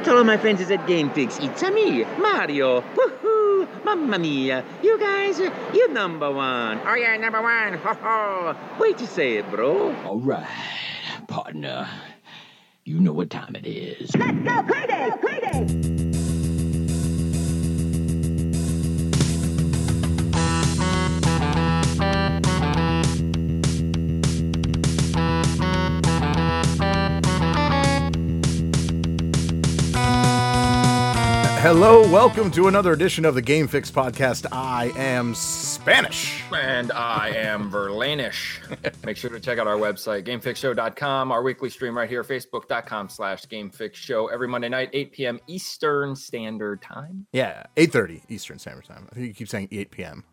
Hello to all my friends is at GameFix. It's a me, Mario. Woohoo! Mamma mia! You guys, you number one. Oh yeah, number one. Ho ho! Wait to say it, bro. All right, partner. You know what time it is. Let's go crazy! Crazy! Hello, welcome to another edition of the Game Fix podcast. I am Spanish. And I am Verlanish. Make sure to check out our website, gamefixshow.com, our weekly stream right here, facebook.com slash gamefixshow, every Monday night, 8 p.m. Eastern Standard Time. Yeah, 8:30 Eastern Standard Time. I think you keep saying 8 p.m.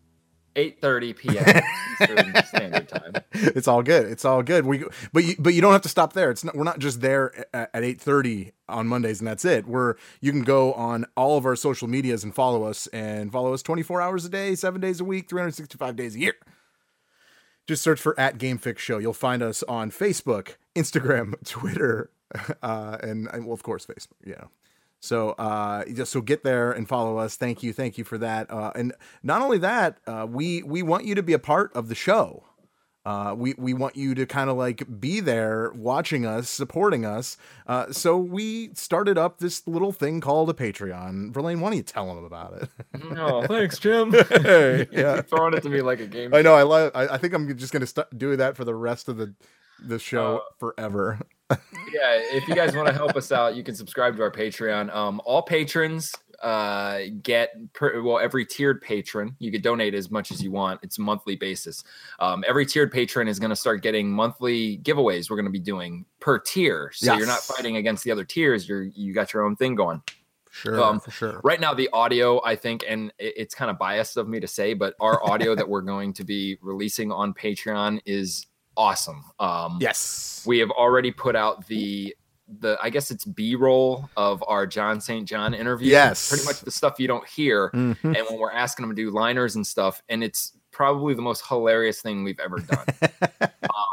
8.30 p.m. Eastern Standard Time. It's all good. It's all good. We but you but you don't have to stop there. It's not we're not just there at, at 8:30 on Mondays and that's it. We're you can go on all of our social medias and follow us and follow us 24 hours a day, 7 days a week, 365 days a year. Just search for at Game Fix Show. You'll find us on Facebook, Instagram, Twitter, uh, and, and well, of course, Facebook. Yeah. So, uh, just so get there and follow us. Thank you, thank you for that. Uh, and not only that, uh, we we want you to be a part of the show. Uh, we we want you to kind of like be there, watching us, supporting us. Uh, so we started up this little thing called a Patreon. Verlaine, why don't you tell them about it? Oh, thanks, Jim. Hey, yeah. Throwing it to me like a game. I know. I love. I, I think I'm just gonna start doing that for the rest of the the show forever. yeah, if you guys want to help us out, you can subscribe to our Patreon. Um, all patrons uh get per, well every tiered patron you could donate as much as you want it's a monthly basis um every tiered patron is going to start getting monthly giveaways we're going to be doing per tier so you're not fighting against the other tiers you're you got your own thing going Sure, Um, for sure. right now the audio i think and it- it's kind of biased of me to say but our audio that we're going to be releasing on patreon is awesome um Yes. we have already put out the the I guess it's B roll of our John St. John interview. Yes. Pretty much the stuff you don't hear. Mhm. And when we're asking them to do liners and stuff, and it's probably the most hilarious thing we've ever done. um,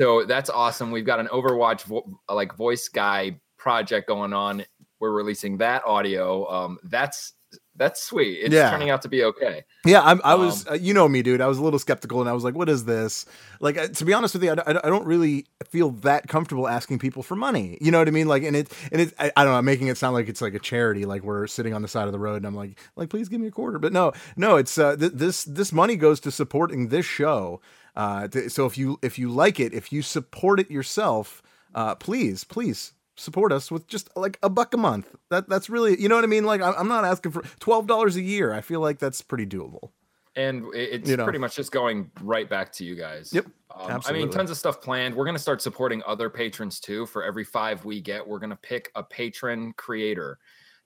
so that's awesome. We've got an Overwatch vo- like voice guy project going on. We're releasing that audio. Um, that's that's sweet. It's Yeah. turning out to be okay. Yeah, I'm, I was, Um, uh, you know me, dude. I was a little skeptical, and I was like, "What is this?" Like, uh, to be honest with you, I, don't- I don't- I don't really feel that comfortable asking people for money. You know what I mean? Like, and it, and it, I, I don't know, making it sound like it's like a charity, like we're sitting on the side of the road, and I'm like, like, please give me a quarter. But no, no, it's uh, th- this this money goes to supporting this show. Uh, so if you if you like it, if you support it yourself, uh, please, please support us with just like a buck a month. That that's really, you know what I mean? Like, I'm I'm not asking for twelve dollars a year. I feel like that's pretty doable. and it's You know. pretty much just going right back to you guys. Yep, Um, I mean, tons of stuff planned. We're going to start supporting other patrons too. For every five we get, we're going to pick a patron creator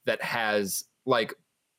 that has like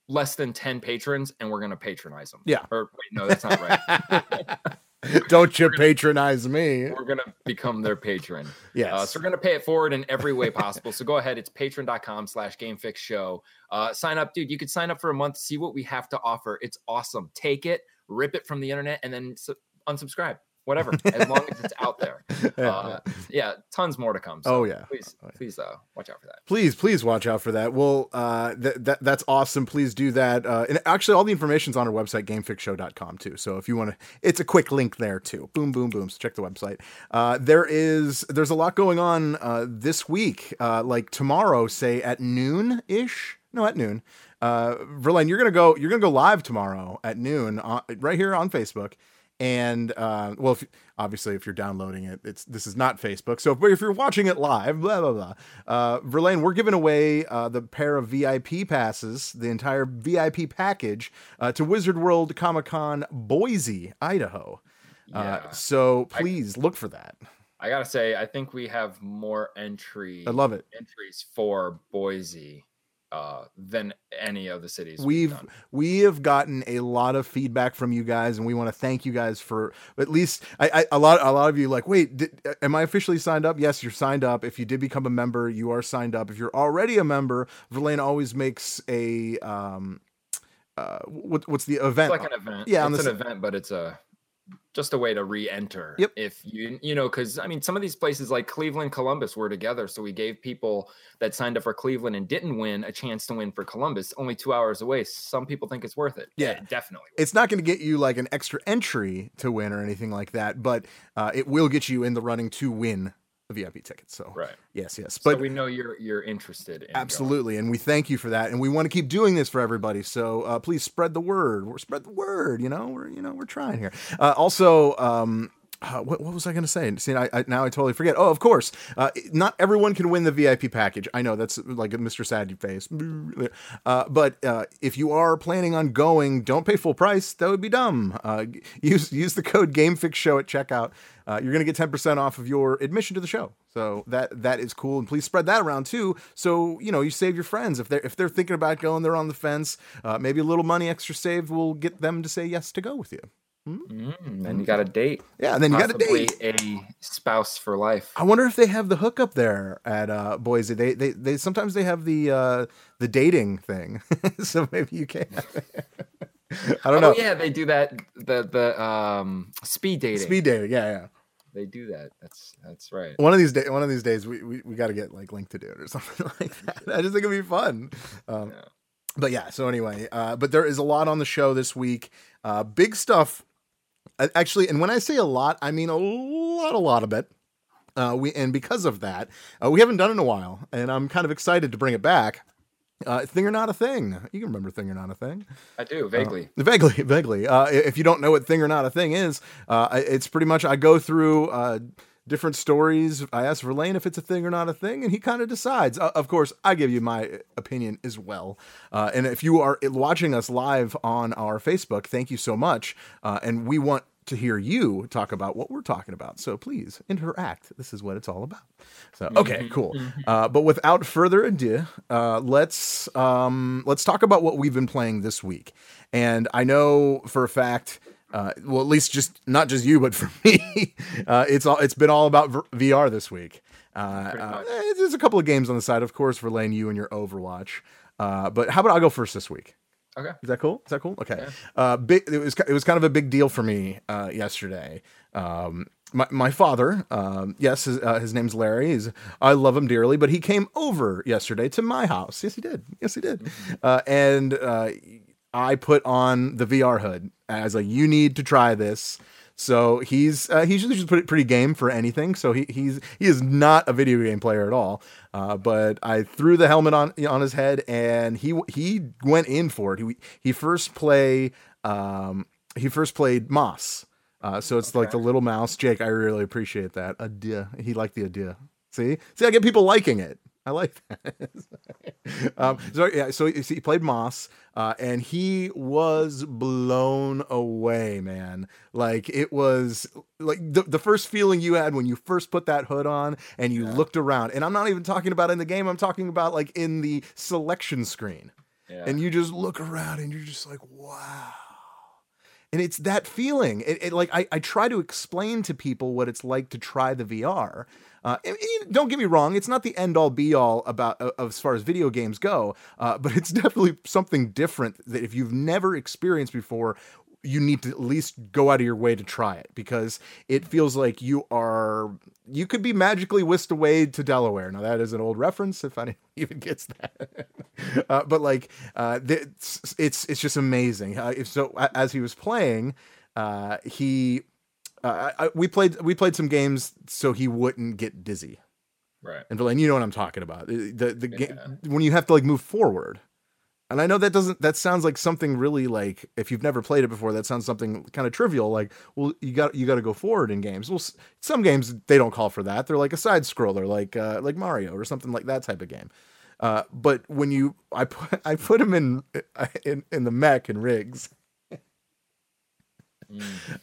less than 10 patrons and we're going to patronize them. Yeah. Or wait, no, that's not right. Don't you patronize me? we're going to become their patron. Yes. Uh, so we're going to pay it forward in every way possible. so go ahead. It's patreon.com slash gamefix show. Uh, sign up, dude. You could sign up for a month, see what we have to offer. It's awesome. Take it, rip it from the internet, and then su- unsubscribe. Whatever, as long as it's out there. Uh, yeah, tons more to come. So Oh, yeah. Please, please uh, watch out for that. please, please watch out for that. Well, uh, th- that that's awesome. Please do that. Uh, and actually, all the information's on our website, gamefixshow.com too. So if you want to, it's a quick link there too. Boom, boom, boom. So check the website. Uh, there is, there's a lot going on uh, this week. Uh, like tomorrow, say at noon ish. No, at noon. Uh, Verlaine, you're gonna go. You're gonna go live tomorrow at noon, on, right here on Facebook. And uh, well, if, obviously, if you're downloading it, it's this is not Facebook. So, but if you're watching it live, blah blah blah. Uh, Verlaine, we're giving away uh, the pair of VIP passes, the entire VIP package uh, to Wizard World Comic Con Boise, Idaho. Uh, Yeah. so please look for that. I gotta say, I think we have more entry. I love it. entries for Boise uh, than any of the cities We've done. we have gotten a lot of feedback from you guys, and we want to thank you guys for at least I, I a lot a lot of you like wait did, am I officially signed up? Yes, you're signed up. If you did become a member, you are signed up. If you're already a member, Verlaine always makes a um uh what, what's the event? It's like an event. Yeah, it's an event, but it's a just a way to re-enter. Yep. If you you know, because I mean, some of these places like Cleveland, Columbus were together, so we gave people that signed up for Cleveland and didn't win a chance to win for Columbus, only two hours away. Some people think it's worth it. Yeah. definitely. It's not going to get you like an extra entry to win or anything like that, but uh, it will get you in the running to win a VIP tickets. So Right. yes, yes, But but we know you're you're interested in going. Absolutely, and we thank you for that, and we want to keep doing this for everybody. So uh, please spread the word. We're spread the word. You know, we're you know we're trying here. Uh, also, um, uh, what, what was I going to say? See, I, I now I totally forget. Oh, of course, uh, not everyone can win the VIP package. I know that's like a Mr. Sad face, uh, but uh, if you are planning on going, don't pay full price. That would be dumb. Uh, use use the code GameFixShow at checkout. Uh, you're going to get 10% off of your admission to the show. So that that is cool, and please spread that around too. So you know you save your friends if they're if they're thinking about going, they're on the fence. Maybe a little money extra saved will get them to say yes to go with you. Mm, and you got a date. Yeah, and then you got a date. a spouse for life. I wonder if they have the hookup there at uh, Boise. They they they sometimes they have the uh, the dating thing, so maybe you can. I don't oh know. yeah, they do that. The the um speed dating. Speed dating, yeah, yeah. They do that. That's that's right. One of these days, one of these days, we we, we got to get like Link to do it or something like that. I just think it'd be fun. Um, Yeah. But yeah, so anyway, uh, but there is a lot on the show this week. Uh, big stuff, actually. And when I say a lot, I mean a lot, a lot of it. Uh, we and because of that, uh, we haven't done it in a while, and I'm kind of excited to bring it back. Uh, thing or not a thing. You can remember thing or not a thing. I do vaguely. Vaguely, vaguely. Uh, if you don't know what thing or not a thing is, uh, it's pretty much I go through uh, different stories. I ask Verlaine if it's a thing or not a thing, and he kind of decides. Uh, of course, I give you my opinion as well. Uh, and if you are watching us live on our Facebook, thank you so much. Uh, and we want to hear you talk about what we're talking about. So please interact. This is what it's all about. So okay, cool. Uh, but without further ado, uh, let's um, let's talk about what we've been playing this week. And I know for a fact, uh, well, at least just not just you, but for me, uh, it's all it's been all about v- VR this week. Uh, uh, eh, there's a couple of games on the side, of course, Verlaine, you and your Overwatch. Uh, but how about I go first this week? Okay. Is that cool? Is that cool? Okay. Uh, big. It was it was kind of a big deal for me uh, yesterday. Um, my my father, um, yes, his, uh, his name's Larry. He's I love him dearly, but he came over yesterday to my house. Yes, he did. Yes, he did. Uh, and uh, I put on the VR hood as a you need to try this. So he's uh, he's just pretty, pretty game for anything. So he he's he is not a video game player at all. Uh, but I threw the helmet on on his head and he he went in for it. He he first play um he first played Moss. Uh, so it's like the little mouse. Jake, I really appreciate that. Idea. He liked the idea. See, see, I get people liking it. I like that. um, so yeah, so he played Moss, uh, and he was blown away, man. Like it was like the, the first feeling you had when you first put that hood on and you looked around. And I'm not even talking about in the game. I'm talking about like in the selection screen. Yeah. And you just look around and you're just like, wow and it's that feeling it, it like I, I try to explain to people what it's like to try the vr uh, and- and don't get me wrong it's not the end all be all about uh, as far as video games go uh, but it's definitely something different that if you've never experienced before you need to at least go out of your way to try it because it feels like you are you could be magically whisked away to Delaware. Now that is an old reference if anyone even gets that. uh, but like uh, it's, it's it's just amazing. Uh, if so, as he was playing, uh, he uh, I, I- we played we played some games so he wouldn't get dizzy. right. And Verlaine, you know what I'm talking about. The the, Yeah. when you have to like move forward. And I know that doesn't that sounds like something really like if you've never played it before that sounds something kind of trivial like well you got you got to go forward in games. Well some games they don't call for that. They're like a side scroller like uh, like Mario or something like that type of game. Uh, but when you I put I put him in in in the mech and rigs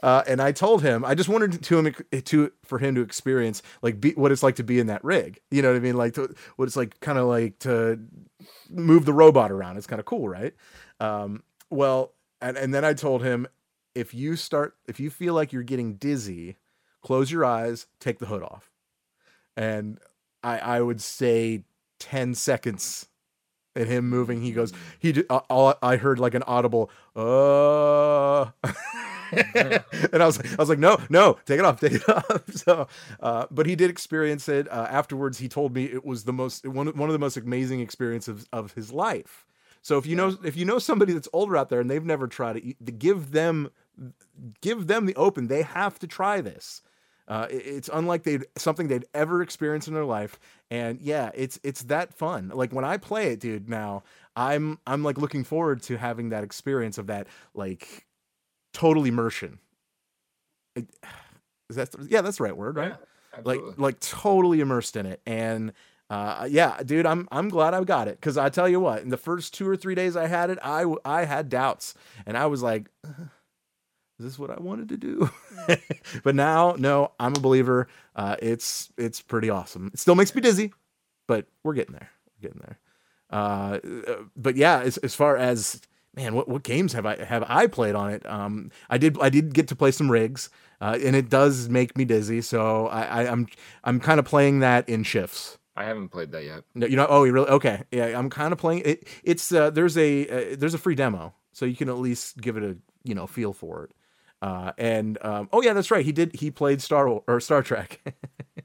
uh, and I told him I just wanted to him to for him to experience like be, what it's like to be in that rig. You know what I mean? Like to, what it's like, kind of like to move the robot around. It's kind of cool, right? Um, well, and and then I told him if you start if you feel like you're getting dizzy, close your eyes, take the hood off, and I I would say ten seconds. And him moving, he goes. He. uh, all I heard like an audible, uh, and I was, I was like, no, no, take it off, take it off. So, uh, but he did experience it. Uh, afterwards, he told me it was the most one, one of the most amazing experiences of his life. So if you know if you know somebody that's older out there and they've never tried it, to give them give them the open. They have to try this. Uh, it- it's unlike they something they'd ever experienced in their life, and yeah, it's it's that fun. Like when I play it, dude. Now I'm I'm like looking forward to having that experience of that like total immersion. Is that yeah? That's the right word, right? Yeah, like like totally immersed in it. And uh yeah dude i'm i'm glad i got it. Because i tell you what in the first two or three days i had it I I had doubts. And i was like "Uh, is this what i wanted to do? But now no i'm a believer. Uh it's it's pretty awesome. It still makes me dizzy but we're getting there. We're getting there. Uh uh, but yeah as, as far as man what, what games have i have i played on it? Um i did i did get to play some rigs uh, and it does make me dizzy so i, I i'm i'm kind of playing that in shifts. I haven't played that yet. no, you know oh you really okay. Yeah i'm kind of playing it it's uh there's a uh, there's a free demo so you can at least give it a you know feel for it. Uh and um oh yeah that's right he did he played star or star trek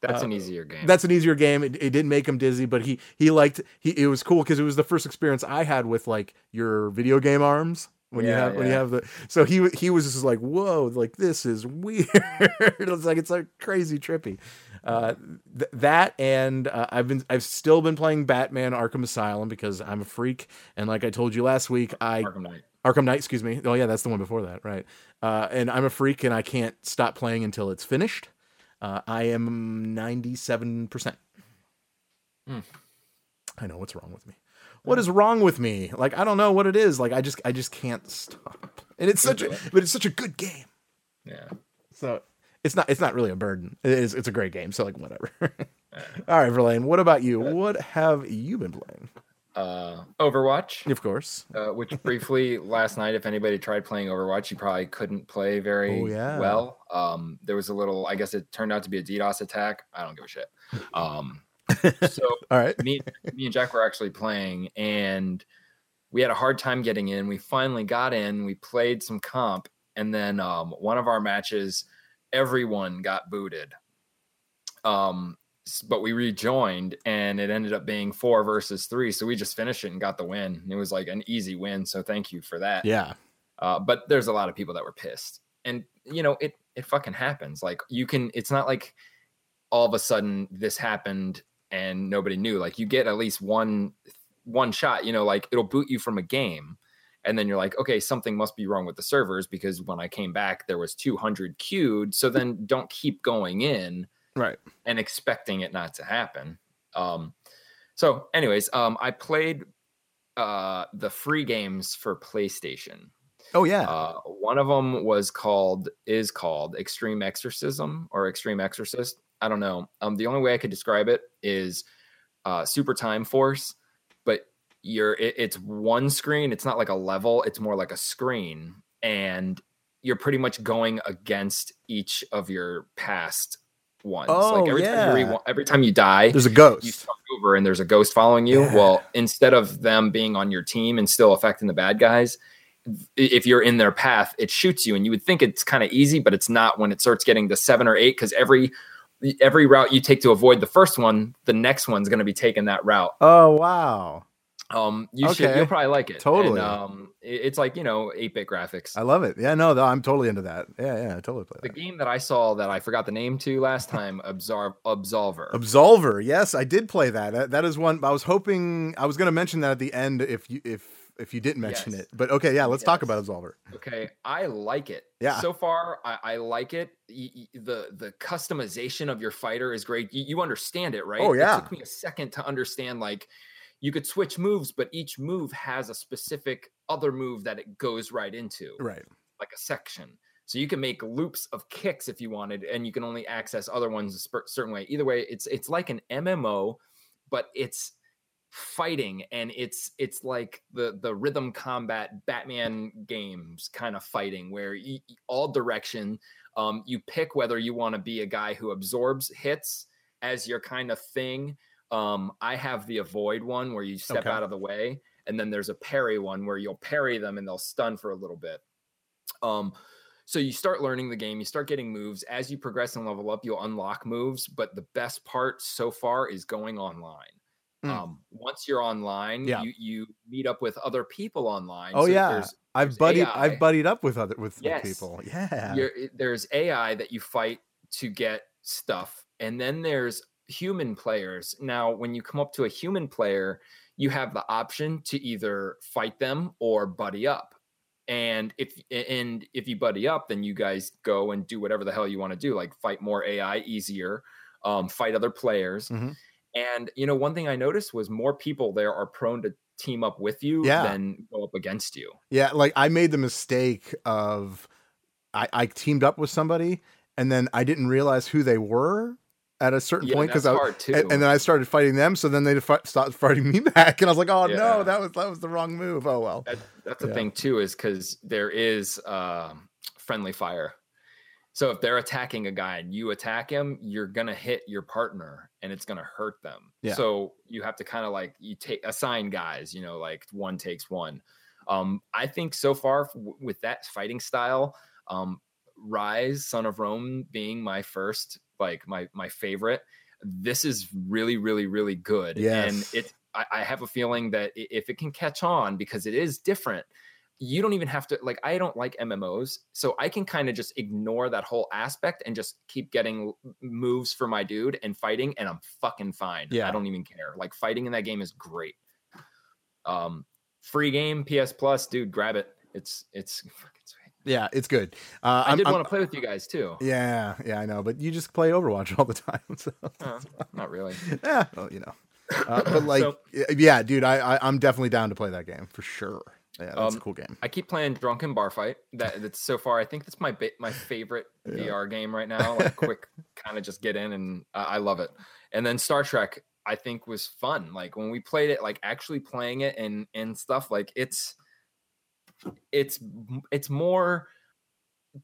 That's Uh, an easier game. that's an easier game. It, it didn't make him dizzy, but he he liked he. It was cool because it was the first experience I had with like your video game arms when you Yeah, have when you have the. So he he was just like, whoa, like this is weird. it's like it's like crazy trippy. Uh, th- that and uh, I've been I've still been playing Batman Arkham Asylum because I'm a freak and like I told you last week I Arkham Knight. Arkham Knight, excuse me. Oh yeah, that's the one before that, right? Uh, and I'm a freak, and I can't stop playing until it's finished. Uh, I am 97. percent Hmm. I know what's wrong with me. What is wrong with me? Like I don't know what it is. Like I just I just can't stop. And it's such a but it's such a good game. Yeah. So it's not it's not really a burden. It is it's a great game. So like whatever. All right, Verlaine. What about you? What have you been playing? Uh, Overwatch. Of course. uh, which briefly last night, if anybody tried playing Overwatch, you probably couldn't play very Oh, yeah. well. Um, there was a little, I guess it turned out to be a DDoS attack. I don't give a shit. Um, so All right. me, me and Jack were actually playing, and we had a hard time getting in. We finally got in. We played some comp, and then um, one of our matches, everyone got booted. Um, but we rejoined, and it ended up being four versus three. So we just finished it and got the win. It was like an easy win. So thank you for that. Yeah. Uh, but there's a lot of people that were pissed, and you know it. It fucking happens. Like you can. It's not like all of a sudden this happened and nobody knew. Like you get at least one one shot. You know, like it'll boot you from a game, and then you're like, okay, something must be wrong with the servers because when I came back there was 200 queued. So then don't keep going in Right. and expecting it not to happen. Um, so, anyways, um, I played uh, the free games for PlayStation. Oh yeah. Uh, one of them was called is called Extreme Exorcism or Extreme Exorcist. I don't know. Um, the only way I could describe it is uh, Super Time Force, but you're it, it's one screen. It's not like a level. It's more like a screen, and you're pretty much going against each of your past ones. Oh, like every time yeah. you re- every time you die, There's a ghost. you start over and there's a ghost following you. Yeah. Well, instead of them being on your team and still affecting the bad guys, if you're in their path, it shoots you. And you would think it's kind of easy, but it's not when it starts getting to seven or eight because every every route you take to avoid the first one, the next one's going to be taking that route. oh wow. Um, you should you'll probably like it. Totally. And, um, it- it's like you know eight bit graphics. I love it. Yeah, no, no, I'm totally into that. Yeah, yeah, I totally play the that. game that I saw that I forgot the name to last time, Absol- Absolver. Absolver. Yes, I did play that. that. That is one I was hoping I was going to mention that at the end if you if if you didn't mention Yes. it. But okay, yeah, let's talk about Absolver. Okay, I like it. Yeah. So far, I, I like it. Y- y- the The customization of your fighter is great. You, you understand it, right? Oh, yeah. It took me a second to understand. Like, you could switch moves, but each move has a specific other move that it goes right into, Right. like a section. So you can make loops of kicks if you wanted, and you can only access other ones a sper- certain way. Either way, it's it's like an MMO, but it's fighting and it's it's like the the rhythm combat batman games kind of fighting where you, all direction um you pick whether you want to be a guy who absorbs hits as your kind of thing um i have the avoid one where you step Okay. out of the way and then there's a parry one where you'll parry them and they'll stun for a little bit Um, so you start learning the game, you start getting moves. As you progress and level up, you'll unlock moves. But the best part so far is going online. Mm. Um, once you're online, Yeah. you you meet up with other people online. Oh So yeah, there's- I've there's buddied AI. I've buddied up with other with, with Yes. people. Yeah, you're, there's AI that you fight to get stuff, and then there's human players. Now, when you come up to a human player, you have the option to either fight them or buddy up. And if and if you buddy up, then you guys go and do whatever the hell you want to do, like fight more AI easier, um, fight other players. Mhm. And you know, one thing I noticed was more people there are prone to team up with you Yeah. than go up against you. yeah. Like I made the mistake of I, I teamed up with somebody and then I didn't realize who they were at a certain Yeah, point because I and, and then I started fighting them. So then they fi- stopped fighting me back, and I was like, "Oh Yeah. no, that was that was the wrong move." Oh well. That, that's the Yeah. thing too, is because there is um, friendly fire. So if they're attacking a guy and you attack him, you're gonna hit your partner and it's gonna hurt them. So you have to kind of like you take assign guys, you know, like one takes one. Um, I think so far w- with that fighting style, um, Ryse, Son of Rome being my first, like my my favorite. This is really, really, really good. Yeah. And it I, I have a feeling that if it can catch on because it is different, you don't even have to like I don't like MMOs, so I can kind of just ignore that whole aspect and just keep getting moves for my dude and fighting, and I'm fucking fine. Yeah. I don't even care. Like fighting in that game is great. Um, free game, PS Plus, dude, grab it. It's it's. Yeah, it's good. Uh, I did I'm- want to play with you guys too. Yeah, yeah, I know, but you just play Overwatch all the time. So Uh, not really. yeah, well, you know. Uh, but like, So- yeah, dude, I, I I'm definitely down to play that game for sure. Yeah, that's a Um, cool game. I keep playing Drunken Bar Fight. That that's so far. I think that's my ba- my favorite Yeah. VR game right now. Like quick, kind of just get in and I love it. And then Star Trek, I think was fun. Like when we played it, like actually playing it and and stuff. Like it's it's it's more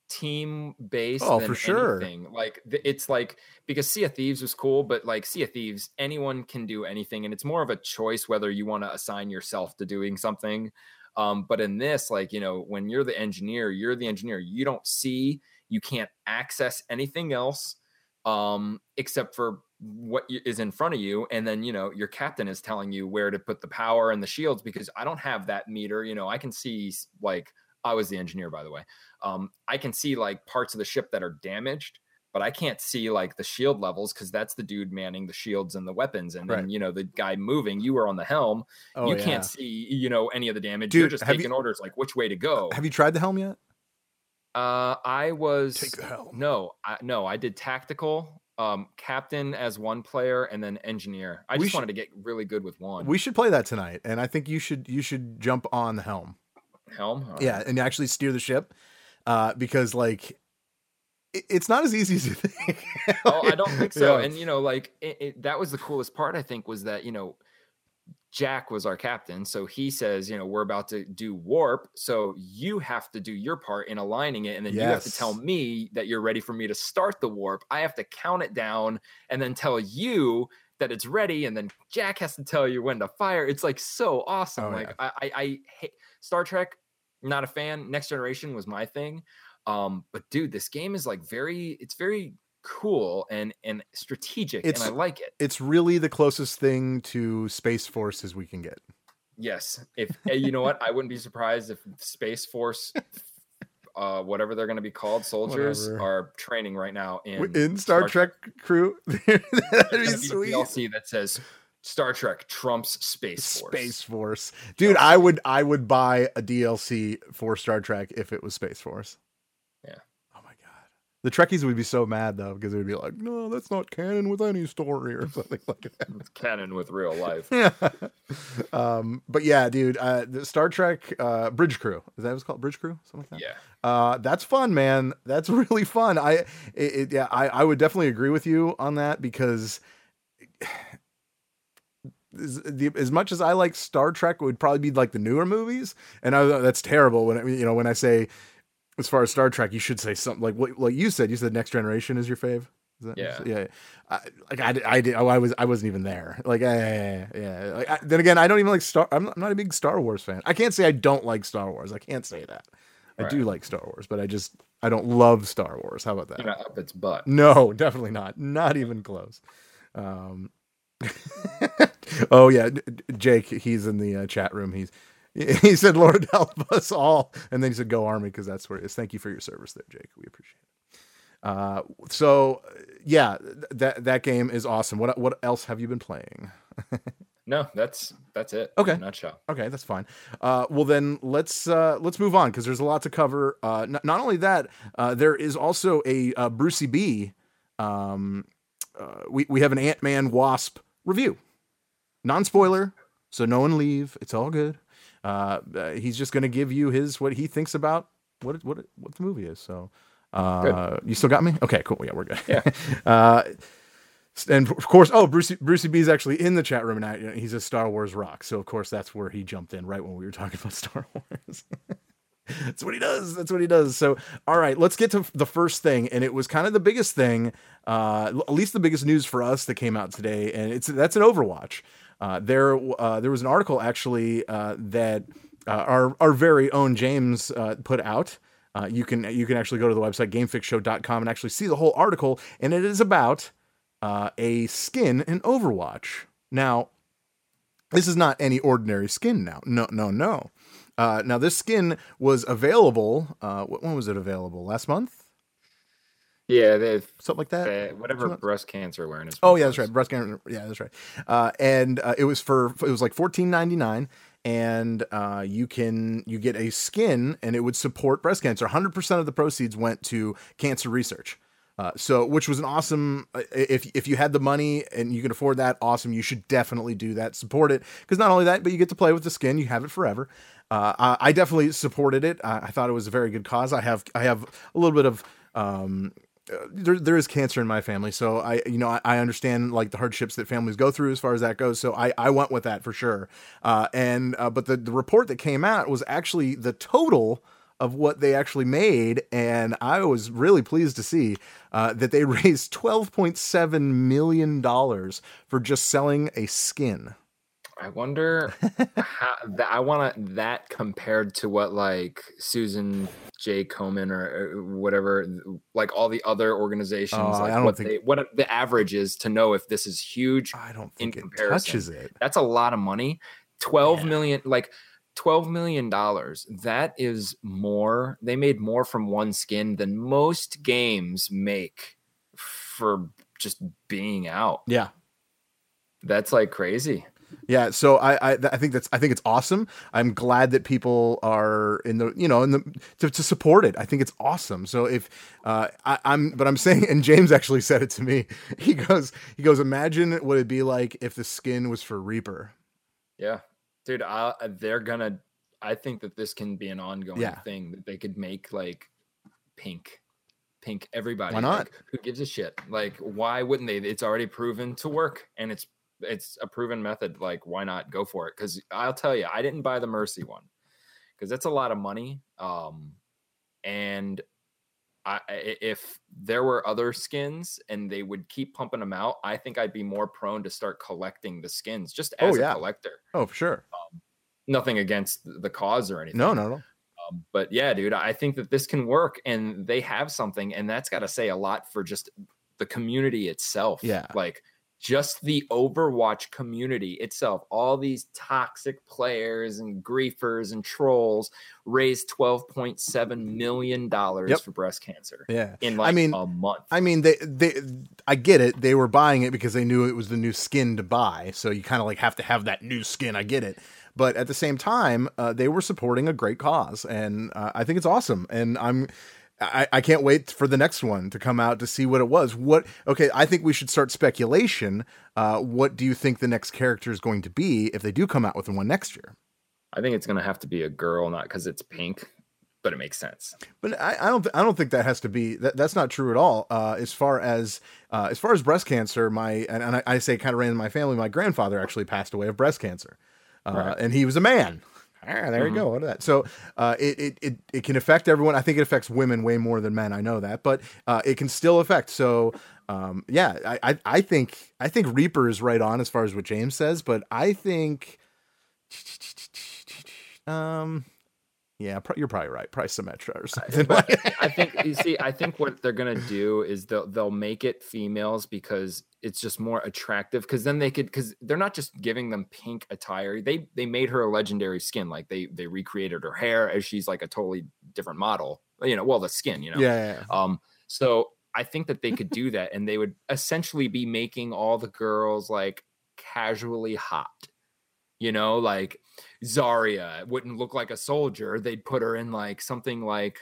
team based Oh, than for sure. anything. Like it's like because Sea of Thieves was cool, but like Sea of Thieves, anyone can do anything, and it's more of a choice whether you want to assign yourself to doing something. Um, but in this, like you know, when you're the engineer, you're the engineer. You don't see, you can't access anything else um, except for what is in front of you. And then you know, your captain is telling you where to put the power and the shields because I don't have that meter. You know, I can see like I was the engineer, by the way. Um, I can see like parts of the ship that are damaged, but I can't see like the shield levels because that's the dude manning the shields and the weapons. And then, Right. you know, the guy moving, you were on the helm. Oh, you yeah. can't see, you know, any of the damage. Dude, You're just have you- taking orders like which way to go. Have you tried the helm yet? Uh, I was Take the helm. no, I, no, I did tactical, um, captain as one player, and then engineer. I We just should- wanted to get really good with one. We should play that tonight, and I think you should you should jump on the helm. helm. All Yeah, and actually steer the ship, uh, because like it, it's not as easy as you think. oh, I don't think so. Yeah. And you know, like it, it, that was the coolest part. I think was that you know, Jack was our captain, so he says, you know, we're about to do warp, so you have to do your part in aligning it, and then you have to tell me that you're ready for me to start the warp. I have to count it down and then tell you that it's ready, and then Jack has to tell you when to fire. It's like so awesome. Oh, like yeah. I, I, I hate Star Trek. Not a fan. Next Generation was my thing. Um, but dude, this game is like very, it's very cool and and strategic, It's- and I like it. it's really the closest thing to Space Force as we can get. Yes. If eh, you know what, I wouldn't be surprised if Space Force, uh, whatever they're going to be called, soldiers Whatever. are training right now in In, in Star, Trek, crew, that'd be gonna be a sweet. DLC that says Star Trek trumps Space Force. Space Force, dude. I would I would buy a DLC for Star Trek if it was Space Force. Yeah. Oh my god, the Trekkies would be so mad though because they would be like, "No, that's not canon with any story" or something like that. It's canon with real life. yeah. um, but yeah, dude, uh, the Star Trek uh, Bridge Crew is that what it's called? Bridge Crew, something like that. Yeah. Uh, that's fun, man. That's really fun. I, it, it, yeah, I, I would definitely agree with you on that because as, the, as much as I like Star Trek, it would probably be like the newer movies, and I, that's terrible. When I, you know when I say as far as Star Trek, you should say something like what like you said. You said Next Generation is your fave. Is that, Yeah. yeah. I, like I, I did. oh, I was. I wasn't even there. Like, yeah, yeah. yeah. Like, I, then again, I don't even like Star. I'm not, I'm not a big Star Wars fan. I can't say I don't like Star Wars. I can't say that. I do like Star Wars, but I just I don't love Star Wars. How about that? You're not up its butt. No, definitely not. Not even close. Um, oh yeah, Jake. He's in the uh, chat room. He's he said, "Lord help us all," and then he said, "Go Army," because that's where it is. Thank you for your service there, Jake. We appreciate it. Uh, so yeah, that that game is awesome. What what else have you been playing? No, that's that's it. Okay. Nutshell. Okay, that's fine. Uh, well, then let's uh, let's move on because there's a lot to cover. Uh, n- not only that, uh, there is also a uh, Brucey B. Um, uh, we we have an Ant Man Wasp review, non spoiler, so no one leave. It's all good. Uh, uh, he's just going to give you his what he thinks about what what what the movie is. So, uh, you still got me? Okay, cool. Yeah, we're good. Yeah. uh, and of course, oh, Brucey Brucey B is actually in the chat room, and he's a Star Wars rock. So of course, that's where he jumped in right when we were talking about Star Wars. that's what he does. That's what he does. So, all right, let's get to the first thing, and it was kind of the biggest thing, uh, at least the biggest news for us that came out today, and it's that's an Overwatch. Uh, there, uh, there was an article actually uh, that uh, our our very own James uh, put out. You can you can actually go to the website gamefixshow.com and actually see the whole article, and it is about a skin in Overwatch. Now, this is not any ordinary skin. Now, no, no, no. Now, this skin was available. When was it available? Last month, Yeah, they've something like that. uh, whatever breast cancer awareness. Oh yeah, that's right. Breast cancer. Yeah, that's right. Uh, and uh, it was for it was like fourteen ninety nine, and uh, you can you get a skin, and it would support breast cancer. Hundred percent of the proceeds went to cancer research. Uh, so, which was an awesome. uh, If if you had the money and you can afford that, awesome. You should definitely do that. Support it because not only that, but you get to play with the skin. You have it forever. Uh, I, I definitely supported it. I, I thought it was a very good cause. I have I have a little bit of um, there, there is cancer in my family so i you know I, I understand like the hardships that families go through as far as that goes so i i went with that for sure. Uh and uh, but the, the report that came out was actually the total of what they actually made and i was really pleased to see uh, that they raised 12.7 million dollars for just selling a skin I wonder how that I want that compared to what like Susan G. Komen or, or whatever, like all the other organizations, Oh, I like don't what think- they, what the average is to know if this is huge. i don't In think it comparison. touches it That's a lot of money. Twelve million, like twelve million dollars. That is more. They made more from one skin than most games make for just being out. yeah That's like crazy. Yeah, so I, I I think that's I think it's awesome. I'm glad that people are in the you know in the to, to support it. I think it's awesome. So if uh, I, I'm but I'm saying and James actually said it to me. He goes he goes imagine what it'd be like if the skin was for Reaper. Yeah, dude, I, they're gonna. I think that this can be an ongoing Yeah. thing that they could make like pink, pink. Everybody, Why not? like, who gives a shit? Like, why wouldn't they? It's already proven to work, and it's it's a proven method. Like, why not go for it? Because I'll tell you, I didn't buy the Mercy one because that's a lot of money. Um, and I, if there were other skins and they would keep pumping them out, I think I'd be more prone to start collecting the skins just Oh, as yeah. a collector Oh, for sure. nothing against the cause or anything. No, no, no. Um, but yeah, dude, I think that this can work, and they have something, and that's got to say a lot for just the community itself. Yeah. like just the Overwatch community itself. All these toxic players and griefers and trolls raised twelve point seven million dollars Yep. for breast cancer Yeah. in like I mean, a month. I mean, they they I get it. They were buying it because they knew it was the new skin to buy. So you kind of like have to have that new skin. I get it. But at the same time, uh, they were supporting a great cause, and uh, I think it's awesome. And I'm. I, I can't wait for the next one to come out to see what it was. What okay, I think we should start speculation. Uh, what do you think the next character is going to be if they do come out with one next year? I think it's gonna have to be a girl, not because it's pink, but it makes sense. But I, I don't. th- I don't think that has to be. That, that's not true at all. Uh, as far as uh, as far as breast cancer, my and, and I, I say kind of ran in my family. My grandfather actually passed away of breast cancer, uh, Right. and he was a man. Ah, there you go. What that? So uh, it, it it it can affect everyone. I think it affects women way more than men. I know that, but uh, it can still affect. So um, yeah, I, I I think I think Reaper is right on as far as what James says, but I think um Yeah, you're probably right. Probably Symmetra or something. Like I think you see, I think what they're gonna do is they'll they'll make it females because it's just more attractive. Because then they could because they're not just giving them pink attire. They they made her a legendary skin. Like they they recreated her hair as she's like a totally different model. You know, well the skin. You know. yeah, yeah, yeah. Um, so I think that they could do that and they would essentially be making all the girls like casually hot. You know, like Zarya wouldn't look like a soldier. They'd put her in like something like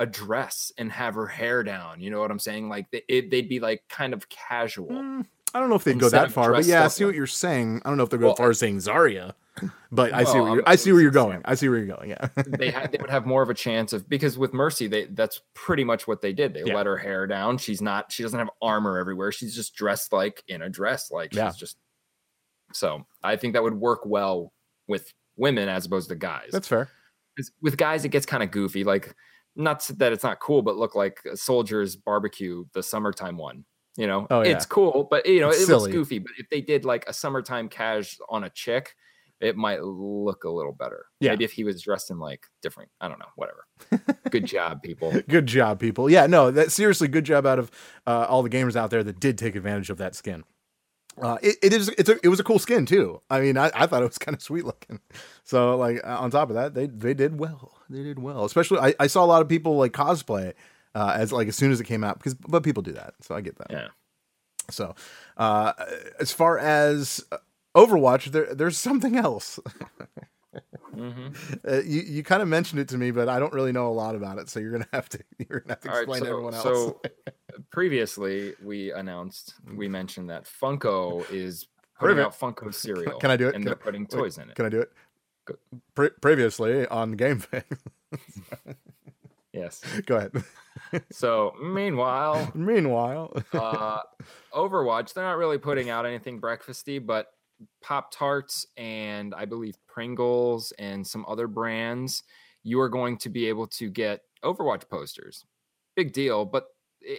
a dress and have her hair down. You know what I'm saying? Like they, it, they'd be like kind of casual. Mm, I don't know if they'd go that far, but yeah, I see what you're saying. I don't know if they're going Well, far as saying Zarya, but I see where you're, I'm- see where you're going. I see where you're going. Yeah, they had they would have more of a chance of because with Mercy they that's pretty much what they did. They Yeah. let her hair down. She's not she doesn't have armor everywhere. She's just dressed like in a dress like she's Yeah. just so I think that would work well with women as opposed to guys. that's fair. with guys it gets kind of goofy like not that it's not cool but look like a Soldier's barbecue the summertime one. You know, Oh, yeah. it's cool, but you know, It's it looks goofy. But if they did like a summertime cash on a chick, it might look a little better. Yeah. Maybe if he was dressed in like different, I don't know, whatever. Good job, people. Good job, people. Yeah, no, that seriously, good job out of uh, all the gamers out there that did take advantage of that skin. Uh, it, it is it's a, it was a cool skin too. I mean, I, I thought it was kind of sweet looking. So like uh, on top of that, they they did well. They did well. Especially I, I saw a lot of people like cosplay uh, as like as soon as it came out because but people do that. So I get that. Yeah. So uh, as far as Overwatch, there there's something else. hmm Uh, you you kind of mentioned it to me, but I don't really know a lot about it. So you're gonna have to you're gonna have to All right. explain to So, everyone else. so previously we announced, we mentioned that Funko is putting out Funko cereal. can I do it? And Can they're I- putting wait, toys in it. Can I do it? Pre- previously on Game Thing. Yes. Go ahead. So meanwhile, Meanwhile, uh, Overwatch, they're not really putting out anything breakfasty, but Pop Tarts and I believe Pringles and some other brands, you are going to be able to get Overwatch posters. Big deal, but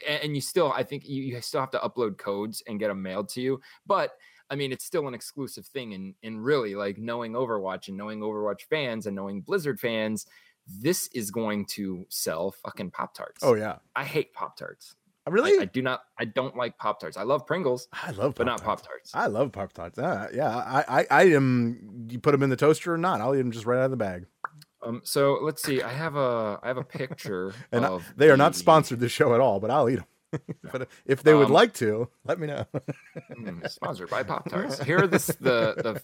and you still, I think you, you still have to upload codes and get them mailed to you. But I mean, it's still an exclusive thing, and and really, like knowing Overwatch and knowing Overwatch fans and knowing Blizzard fans, this is going to sell fucking Pop Tarts. oh yeah, I hate Pop Tarts. Really? I, I do not. I don't like Pop Tarts. I love Pringles, I, love, but not Pop-Tarts. I love Pop Tarts. Uh, yeah, I, I, I am. You put them in the toaster or not? I'll eat them just right out of the bag. Um. So let's see. I have a. I have a picture And I- they are not sponsored this show at all, but I'll eat them. but if they would Um, like to, let me know. Mm, sponsored by Pop Tarts. Here are the the the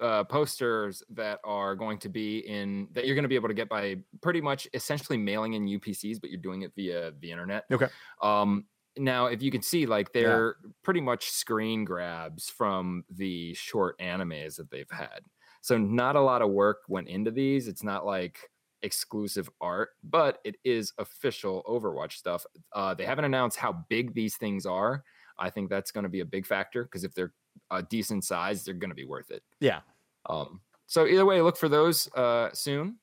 uh, posters that are going to be in that you're going to be able to get by pretty much essentially mailing in UPCs, but you're doing it via the internet. Okay. Um. Now, if you can see, like they're pretty much screen grabs from the short animes that they've had. So not a lot of work went into these. It's not like exclusive art, but it is official Overwatch stuff. Uh, they haven't announced how big these things are. I think that's going to be a big factor because if they're a decent size, they're going to be worth it. yeah, Um, so either way, look for those uh, soon.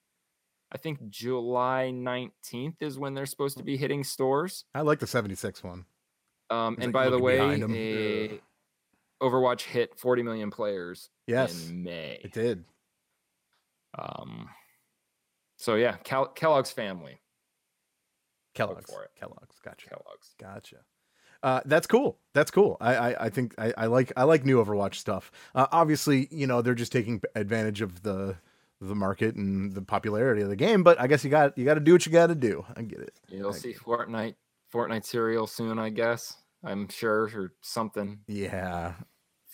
I think July 19th is when they're supposed to be hitting stores. I like the '76 one. Um, and like by the way, behind 'em. eh, Overwatch hit 40 million players Yes, in May. it did. Um, so yeah, Kel- Kellogg's family. Kellogg's. for it. Kellogg's. Gotcha. Kellogg's. Gotcha. Uh, that's cool. That's cool. I I, I think I, I like I like new Overwatch stuff. Uh, obviously, you know they're just taking advantage of the the market and the popularity of the game. But I guess you got you got to do what you got to do. I get it. You'll I see Fortnite Fortnite cereal soon, I guess. I'm sure, or something. Yeah.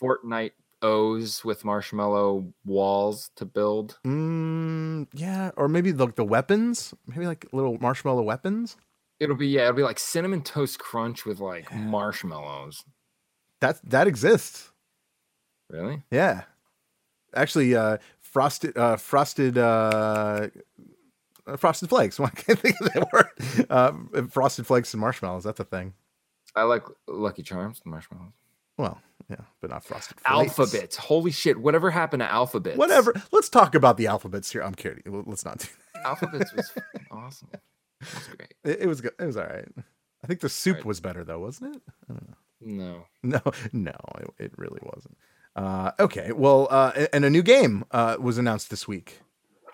Fortnite O's with marshmallow walls to build. Mm, yeah. Or maybe like the weapons. Maybe like little marshmallow weapons. It'll be yeah, it'll be like cinnamon toast crunch with like marshmallows. That that exists. Really? Yeah. Actually, uh, frosted uh, frosted uh, uh, frosted flakes. Why can't think of that word? Uh, frosted flakes and marshmallows. That's a thing. I like Lucky Charms and marshmallows. Well, yeah, but not frosted flakes. Alphabets. Holy shit! Whatever happened to alphabets? Whatever. Let's talk about the alphabets here. I'm kidding. Let's not do. Alphabets was awesome. It was great. It, it was good. It was all right. I think the soup was better though, wasn't it? No. No, no, it, it really wasn't. Uh, okay, well, uh, and a new game uh, was announced this week.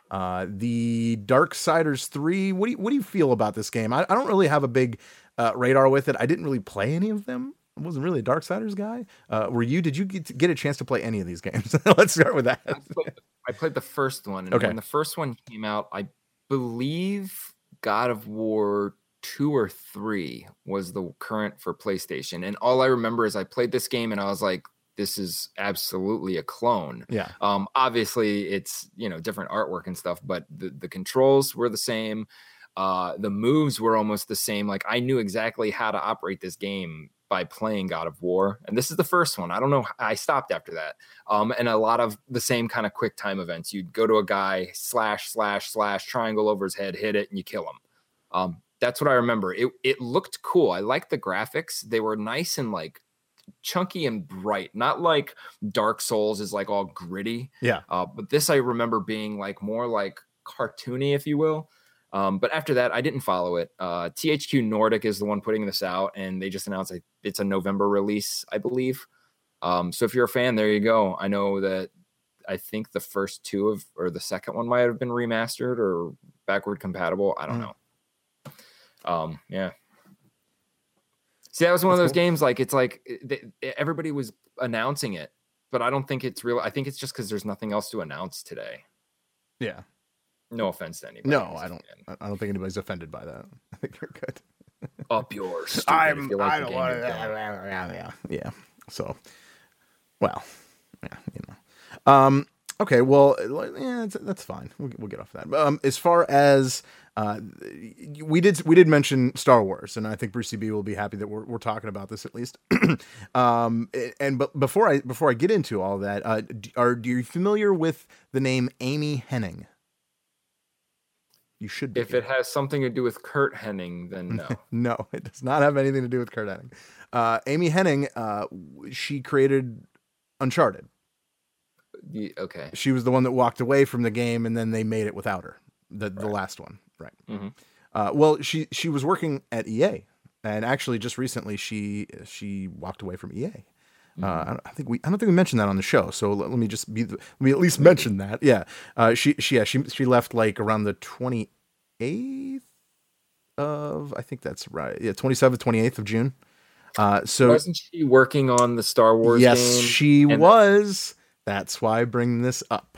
Uh, the Darksiders 3, what do you, what do you feel about this game? I, I don't really have a big uh, radar with it. I didn't really play any of them. I wasn't really a Darksiders guy. Uh, were you? Did you get, get a chance to play any of these games? Let's start with that. I played, I played the first one, and Okay. when the first one came out, I believe God of War two or three was the current for PlayStation. And all I remember is I played this game, and I was like, "This is absolutely a clone." Yeah. Um, obviously, it's you know different artwork and stuff, but the the controls were the same. Uh, the moves were almost the same. Like I knew exactly how to operate this game by playing God of War, and this is the first one. I don't know. I stopped after that. Um, and a lot of the same kind of quick time events. You'd go to a guy, slash, slash, slash, triangle over his head, hit it, and you kill him. Um, that's what I remember. It it looked cool. I liked the graphics. They were nice and like chunky and bright, not like Dark Souls is like all gritty. Yeah. Uh, but this I remember being like more like cartoony, if you will. Um, but after that, I didn't follow it. Uh, THQ Nordic is the one putting this out, and they just announced it's a November release, I believe. Um, so if you're a fan, there you go. I know that I think the first two of or the second one might have been remastered or backward compatible. I don't Mm. know. Um, yeah. See, that was one of those cool. games. Like it's like it- they- everybody was announcing it, but I don't think it's real. I think it's just because there's nothing else to announce today. Yeah. No offense to anybody. No, I don't. I I don't think anybody's offended by that. I think you're good. Up yours. if you like the game, you're done. Yeah, yeah. So, well, yeah, you know. Um. Okay. Well, yeah, that's, that's fine. We'll, we'll get off that. Um. As far as uh, we did we did mention Star Wars, and I think Brucey B will be happy that we're we're talking about this at least. um. And but before I before I get into all that, uh, are are you familiar with the name Amy Hennig? You should be. If it has something to do with Curt Hennig, then no. No, it does not have anything to do with Curt Hennig. Uh, Amy Hennig, uh, she created Uncharted. The- okay. She was the one that walked away from the game, and then they made it without her. The the last one, right? Mhm. Uh, well, she she was working at EA, and actually, just recently, she she walked away from EA. Uh, I, don't, I think we I don't think we mentioned that on the show. So let, let me just be let me at least mention that. Yeah, uh, she she yeah she she left like around the twenty eighth of I think that's right. Yeah, twenty seventh, twenty eighth of June. Uh, so Wasn't she working on the Star Wars yes, she was. That's why I bring this up.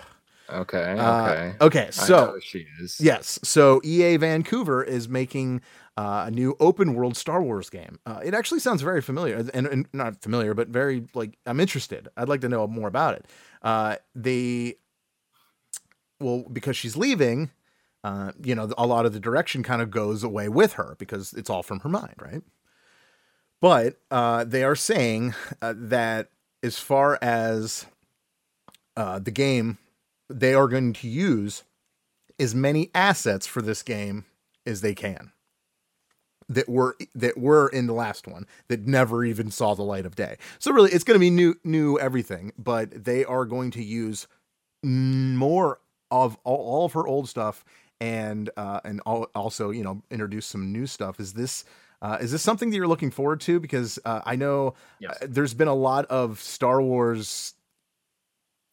Okay. Uh, Okay. okay, I so she is. Yes. So EA Vancouver is making uh, a new open world Star Wars game. Uh, it actually sounds very familiar, and, and not familiar, but very like I'm interested. I'd like to know more about it. Uh, they, well, because she's leaving, uh, you know, a lot of the direction kind of goes away with her because it's all from her mind, right? But uh, they are saying uh, that as far as uh, the game, they are going to use as many assets for this game as they can that were that were in the last one that never even saw the light of day. So really it's going to be new new everything, but they are going to use more of all, all of her old stuff and uh and al- also, you know, introduce some new stuff. Is this uh, is this something that you're looking forward to? Because uh, I know Yes. uh, there's been a lot of Star Wars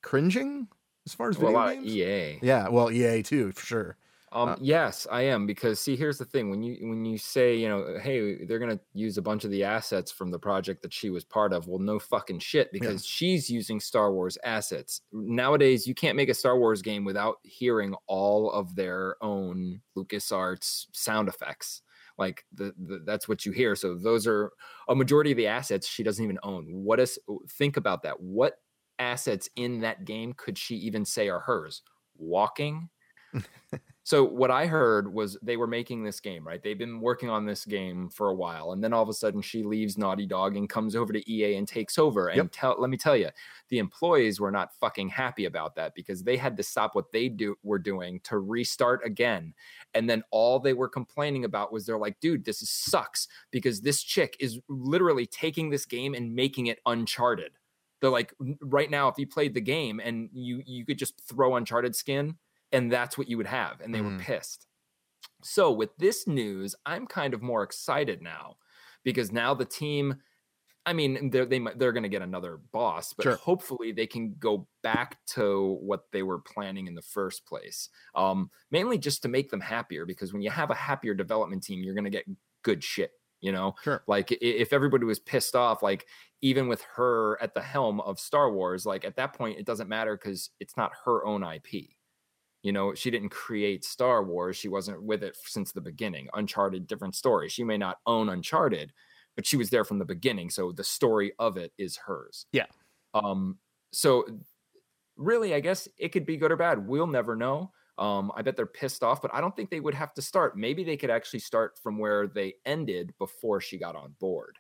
cringing as far as Well, video of games. EA. Yeah, well, EA too, for sure. Um, Uh, yes, I am because see, here's the thing: when you when you say, you know, hey, they're gonna use a bunch of the assets from the project that she was part of. Well, no fucking shit, because she's using Star Wars assets nowadays. You can't make a Star Wars game without hearing all of their own LucasArts sound effects. Like the, the that's what you hear. So those are a majority of the assets she doesn't even own. What is think about that? What assets in that game could she even say are hers? Walking. So what I heard was they were making this game, right? They've been working on this game for a while, and then all of a sudden she leaves Naughty Dog and comes over to EA and takes over. And Yep. tell, let me tell you, the employees were not fucking happy about that because they had to stop what they do were doing to restart again. And then all they were complaining about was they're like, dude, this is sucks because this chick is literally taking this game and making it uncharted. They're like, right now, if you played the game and you you could just throw Uncharted skin, and that's what you would have, and they Mhm. were pissed. So with this news, I'm kind of more excited now because now the team I mean, they're they might- they're going to get another boss, but Sure. hopefully they can go back to what they were planning in the first place. Um, mainly just to make them happier, because when you have a happier development team, you're going to get good shit. You know, Sure. like if everybody was pissed off, like even with her at the helm of Star Wars, like at that point, it doesn't matter because it's not her own IP. You know, she didn't create Star Wars. She wasn't with it since the beginning. Uncharted, different story. She may not own Uncharted, but she was there from the beginning. So the story of it is hers. Yeah. Um, so really, I guess it could be good or bad. We'll never know. Um, I bet they're pissed off, but I don't think they would have to start. Maybe they could actually start from where they ended before she got on board.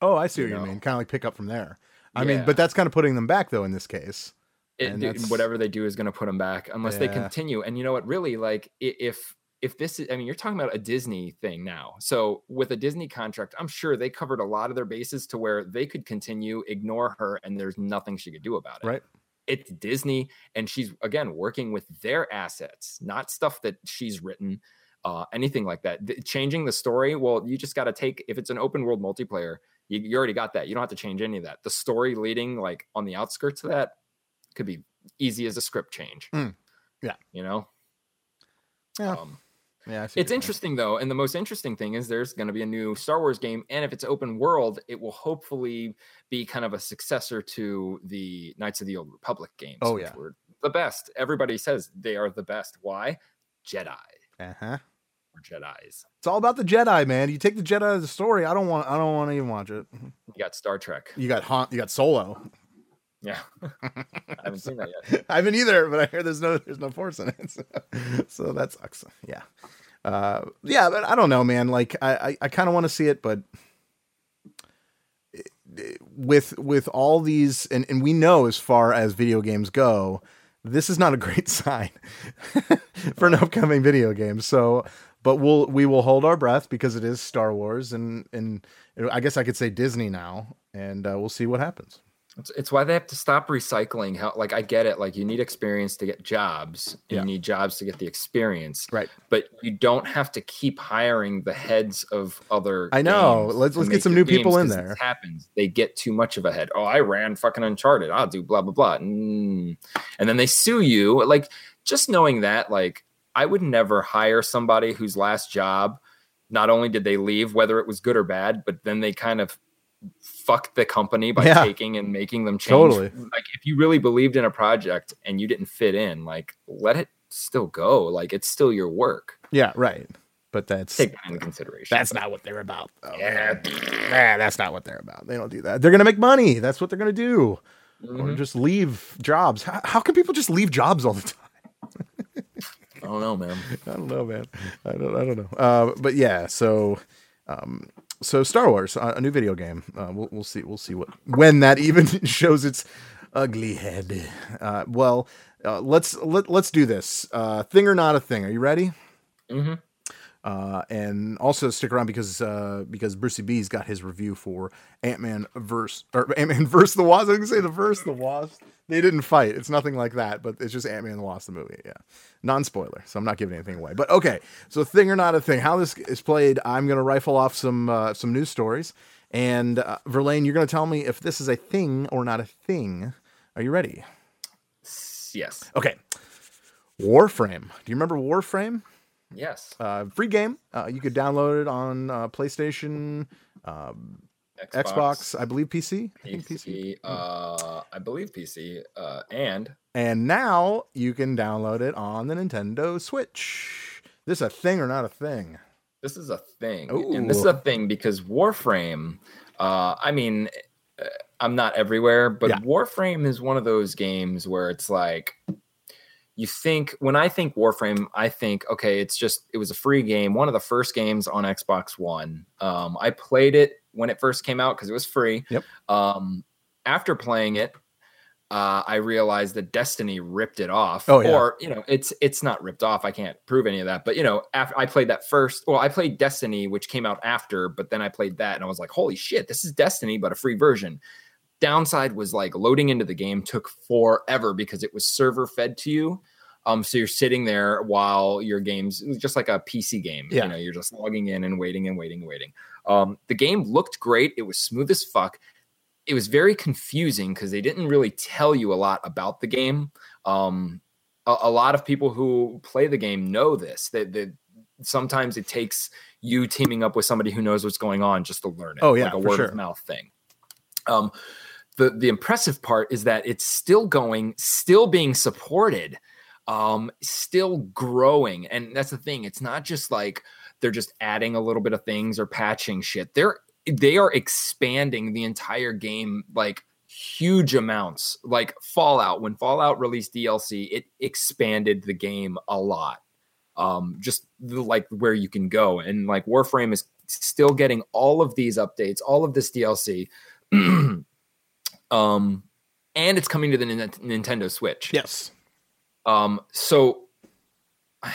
Oh, I see You what you mean. Kind of like pick up from there. I mean, but that's kind of putting them back though in this case. It, And dude, that's- whatever they do is going to put them back unless they continue. And you know what? Really, like if if this is, I mean, you're talking about a Disney thing now. So with a Disney contract, I'm sure they covered a lot of their bases to where they could continue, ignore her, and there's nothing she could do about it. Right. It's Disney, and she's again working with their assets, not stuff that she's written. Uh, anything like that. Th- changing the story, well, you just got to take if it's an open world multiplayer, you, you already got that. You don't have to change any of that. The story leading like on the outskirts of that could be easy as a script change. Mm, yeah. You know? Yeah. Um, Yeah, it's interesting though. And the most interesting thing is there's going to be a new Star Wars game. And if it's open world, it will hopefully be kind of a successor to the Knights of the Old Republic games. Oh, which yeah. were the best. Everybody says they are the best. Why? Jedi. Uh-huh. or Jedi's. It's all about the Jedi, man. You take the Jedi as a story. I don't want. I don't want to even watch it. You got Star Trek. You got Han. You got Solo. Yeah. I haven't seen that yet. I haven't either, but I hear there's no there's no force in it, so, so that sucks. Yeah, uh, yeah, but I don't know, man. Like I I, I kind of want to see it, but with with all these, and and we know as far as video games go, this is not a great sign for an upcoming video game. So, but we'll we will hold our breath because it is Star Wars, and and I guess I could say Disney now, and uh, we'll see what happens. It's, it's why they have to stop recycling. How like I get it, like you need experience to get jobs, Yeah. you need jobs to get the experience. Right. But you don't have to keep hiring the heads of other. I know. Let's- let's get some new people in there. Happens. They get too much of a head. Oh, I ran fucking Uncharted. I'll do blah blah blah. Mm. And then they sue you. Like just knowing that, like I would never hire somebody whose last job. Not only did they leave, whether it was good or bad, but then they kind of fucked the company by Yeah. taking and making them change. Totally. Like if you really believed in a project and you didn't fit in, like let it still go. Like it's still your work. Yeah, right. But that's Take that into consideration. that's not what they're about. though. yeah. Nah, that's not what they're about. They don't do that. They're gonna make money. That's what they're gonna do. Or Mhm. just leave jobs. How, how can people just leave jobs all the time? I don't know, man. I don't know, man. I don't. I don't know. Uh, but yeah. So, um, so Star Wars, uh, a new video game. Uh, we'll we'll see. We'll see what when that even shows its ugly head. Uh, well, uh, let's let let's do this. Uh, thing or not a thing. Are you ready? hmm Uh, and also stick around because uh, because Brucey B's got his review for Ant Man verse or Ant Man verse the Wasp. I can say the verse the Wasp. They didn't fight. It's nothing like that, but it's just Ant Man and the Wasp the movie. Yeah, non spoiler. So I'm not giving anything away. But okay, so thing or not a thing. How this is played, I'm gonna rifle off some uh, some news stories, and uh, Verlaine, you're gonna tell me if this is a thing or not a thing. Are you ready? Yes. Okay. Warframe. Do you remember Warframe? Yes. uh, free game. Uh, you could download it on uh, PlayStation, um, Xbox. I believe PC. I think PC. PC, uh, I believe PC, uh, and And now you can download it on the Nintendo Switch. This a thing or not a thing? this is a thing, and this is a thing because Warframe. Uh, I mean, uh, I'm not everywhere, but Yeah. Warframe is one of those games where it's like you think when I think Warframe, I think okay, it's just it was a free game, one of the first games on Xbox One. Um, I played it when it first came out because it was free. Yep. Um, after playing it, uh, I realized that Destiny ripped it off. Oh, yeah. Or you know, it's it's not ripped off. I can't prove any of that. But you know, after I played that first, well, I played Destiny, which came out after, but then I played that, and I was like, holy shit, this is Destiny, but a free version. Downside was like loading into the game took forever because it was server fed to you. Um, so you're sitting there while your game's just like a PC game. Yeah. You know, you're just logging in and waiting and waiting and waiting. Um, the game looked great. It was smooth as fuck. It was very confusing because they didn't really tell you a lot about the game. Um, a, a lot of people who play the game know this. That that sometimes it takes you teaming up with somebody who knows what's going on just to learn it. Oh, yeah, like a word sure. of mouth thing. Um, the the impressive part is that it's still going, still being supported, um, still growing, and that's the thing. It's not just like they're just adding a little bit of things or patching shit. They're they are expanding the entire game like huge amounts. Like Fallout, when Fallout released DLC, it expanded the game a lot. Um, just the, like where you can go, and like Warframe is still getting all of these updates, all of this DLC. um, and it's coming to the Nin- Nintendo Switch. Yes. Um, so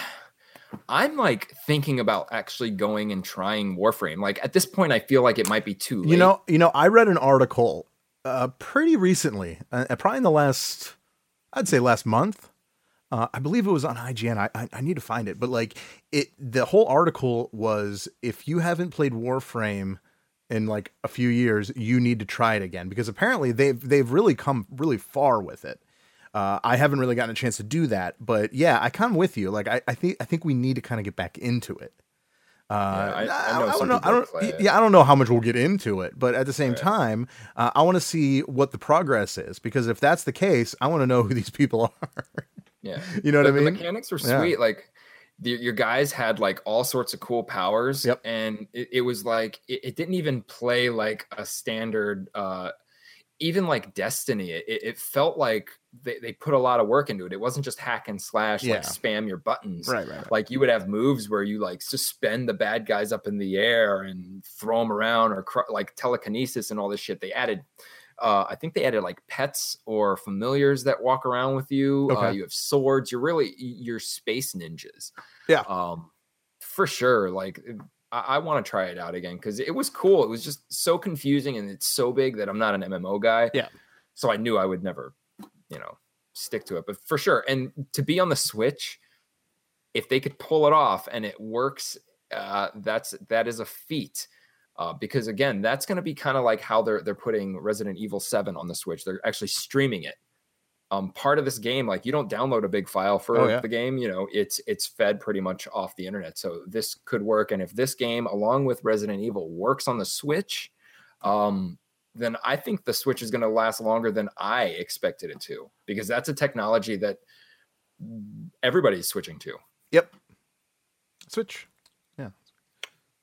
I'm like thinking about actually going and trying Warframe. Like at this point, I feel like it might be too late. You know, you know, I read an article uh, pretty recently, uh, probably in the last, I'd say last month. Uh, I believe it was on IGN. I, I I need to find it, but like it, the whole article was if you haven't played Warframe in like a few years, you need to try it again because apparently they've they've really come really far with it. Uh, I haven't really gotten a chance to do that, but yeah, I come with you. Like I, I think I think we need to kind of get back into it. Uh, I- I know don't know. I don't. Yeah, I don't know how much we'll get into it, but at the same Right. time, uh, I want to see what the progress is because if that's the case, I want to know who these people are. yeah, you know what I mean? The mechanics Yeah. sweet. Like the, your guys had like all sorts of cool powers. Yep. And it, it was like it, it didn't even play like a standard. uh even like Destiny, it, it felt like they, they put a lot of work into it. It wasn't just hack and slash, Yeah. like spam your buttons. right, right, right. like you would have moves where you like suspend the bad guys up in the air and throw them around or cr- like telekinesis and all this shit they added uh, i think they added like pets or familiars that walk around with you. Uh, Okay. you have swords. You're really you're space ninjas. Yeah. um for sure like i, I want to try it out again because it was cool. It was just so confusing and it's so big that i'm not an mmo guy. Yeah. so i knew i would never you know stick to it but for sure. And to be on the switch if they could pull it off and it works uh, that's that is a feat uh, because again that's going to be kind of like how they're they're putting resident evil 7 on the switch they're actually streaming it um, part of this game like you don't download a big file for Oh, yeah. the game you know it's it's fed pretty much off the internet so this could work and if this game along with resident evil works on the switch um, then i think the switch is going to last longer than i expected it to because that's a technology that everybody's switching to Yep. Switch.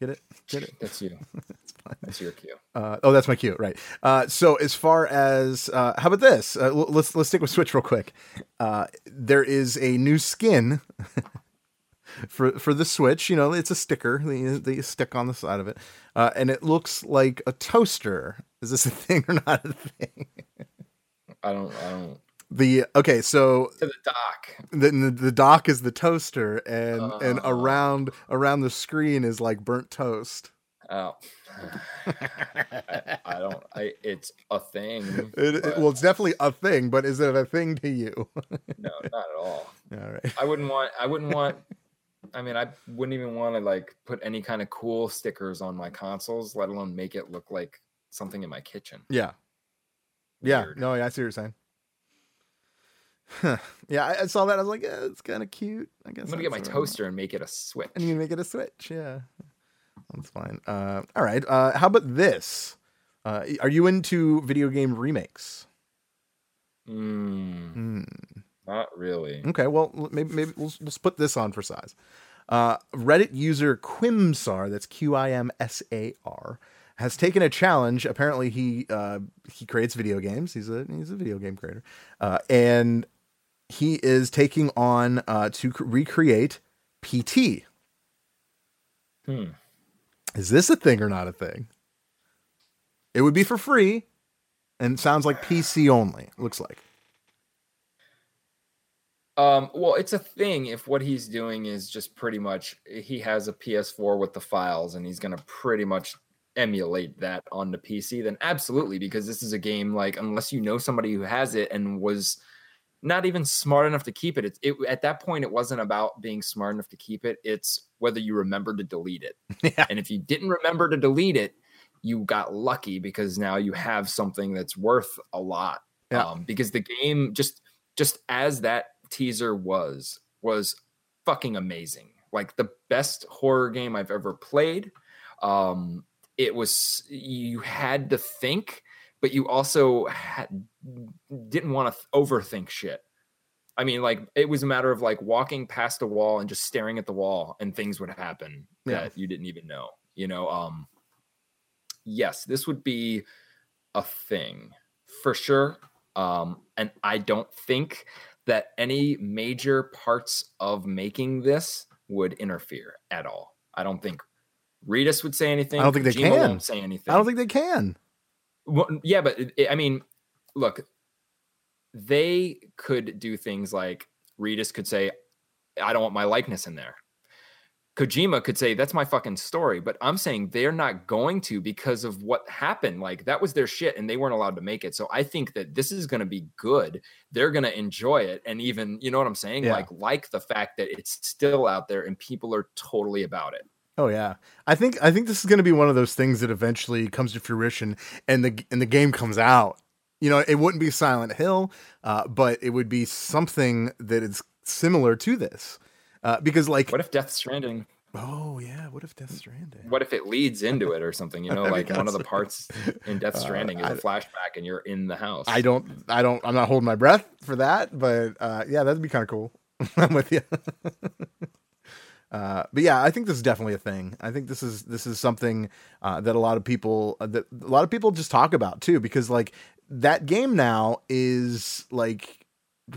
Get it? Get it? That's you. That's your cue. Uh, oh, that's my cue, right? Uh, so as far as uh, how about this? Uh, l- let's let's stick with Switch real quick. Uh, there is a new skin for for the Switch. You know, it's a sticker that you, that you stick on the side of it, uh, and it looks like a toaster. Is this a thing or not a thing? I don't. I don't. The okay, so To the dock. the the, dock is the toaster, and and Oh. around around the screen is like burnt toast. Oh. I, I don't. I. It's a thing. It, but well, it's definitely a thing, but is it a thing to you? no, not at all. All right. I wouldn't want. I wouldn't want. I mean, I wouldn't even want to like put any kind of cool stickers on my consoles, let alone make it look like something in my kitchen. Yeah. Yeah. No, yeah, I see what you're saying. Huh. yeah, I, I saw that. I was like, yeah, it's kind of cute. I guess I'm gonna get my toaster and make it a switch. And you make it a switch. Yeah, that's fine. Uh, all right. Uh, how about this? Uh, are you into video game remakes? Mm, Hmm. not really. Okay. Well, maybe maybe we'll, we'll split this on for size. Uh, Reddit user Qimsar, that's Q I M S A R, has taken a challenge. Apparently, he uh, he creates video games. He's a he's a video game creator, uh, and he is taking on uh, to recreate PT. Hmm. Is this a thing or not a thing? It would be for free, and sounds like PC only. Looks like. Um, well, it's a thing if what he's doing is just pretty much he has a PS4 with the files and he's gonna pretty much emulate that on the PC, then absolutely, because this is a game like unless you know somebody who has it and was not even smart enough to keep it. It's it at that point it wasn't about being smart enough to keep it. It's whether you remember to delete it. Yeah. And if you didn't remember to delete it, you got lucky because now you have something that's worth a lot. Yeah. Um, because the game just just as that teaser was was fucking amazing. Like the best horror game I've ever played. Um, it was you had to think, but you also had, didn't want to overthink shit. I mean, like it was a matter of like walking past a wall and just staring at the wall, and things would happen Yeah. that you didn't even know. You know, um, yes, this would be a thing for sure. Um, and I don't think that any major parts of making this would interfere at all. I don't think Reedus would say anything. I don't think they Kojima can. Say anything. I don't think they can. Well, yeah, but it- it- I mean, look, they could do things like Reedus could say, "I don't want my likeness in there." Kojima could say, "That's my fucking story," but I'm saying they're not going to because of what happened. Like that was their shit, and they weren't allowed to make it. So I think that this is going to be good. They're going to enjoy it, and even you know what I'm saying, Yeah. like like the fact that it's still out there and people are totally about it. Oh yeah, I think I think this is going to be one of those things that eventually comes to fruition, and the and the game comes out. You know, it wouldn't be Silent Hill, uh, but it would be something that is similar to this, uh, because like, What if Death Stranding? oh yeah, what if Death Stranding? what if it leads into it or something? You know, like one of the parts in Death Uh, Stranding is I- a flashback, and you're in the house. I don't, I don't, I'm not holding my breath for that, but uh, yeah, that'd be kind of cool. I'm with you. Uh, but yeah, I think this is definitely a thing. I think this is this is something uh, that a lot of people uh, that a lot of people just talk about too, because like that game now is like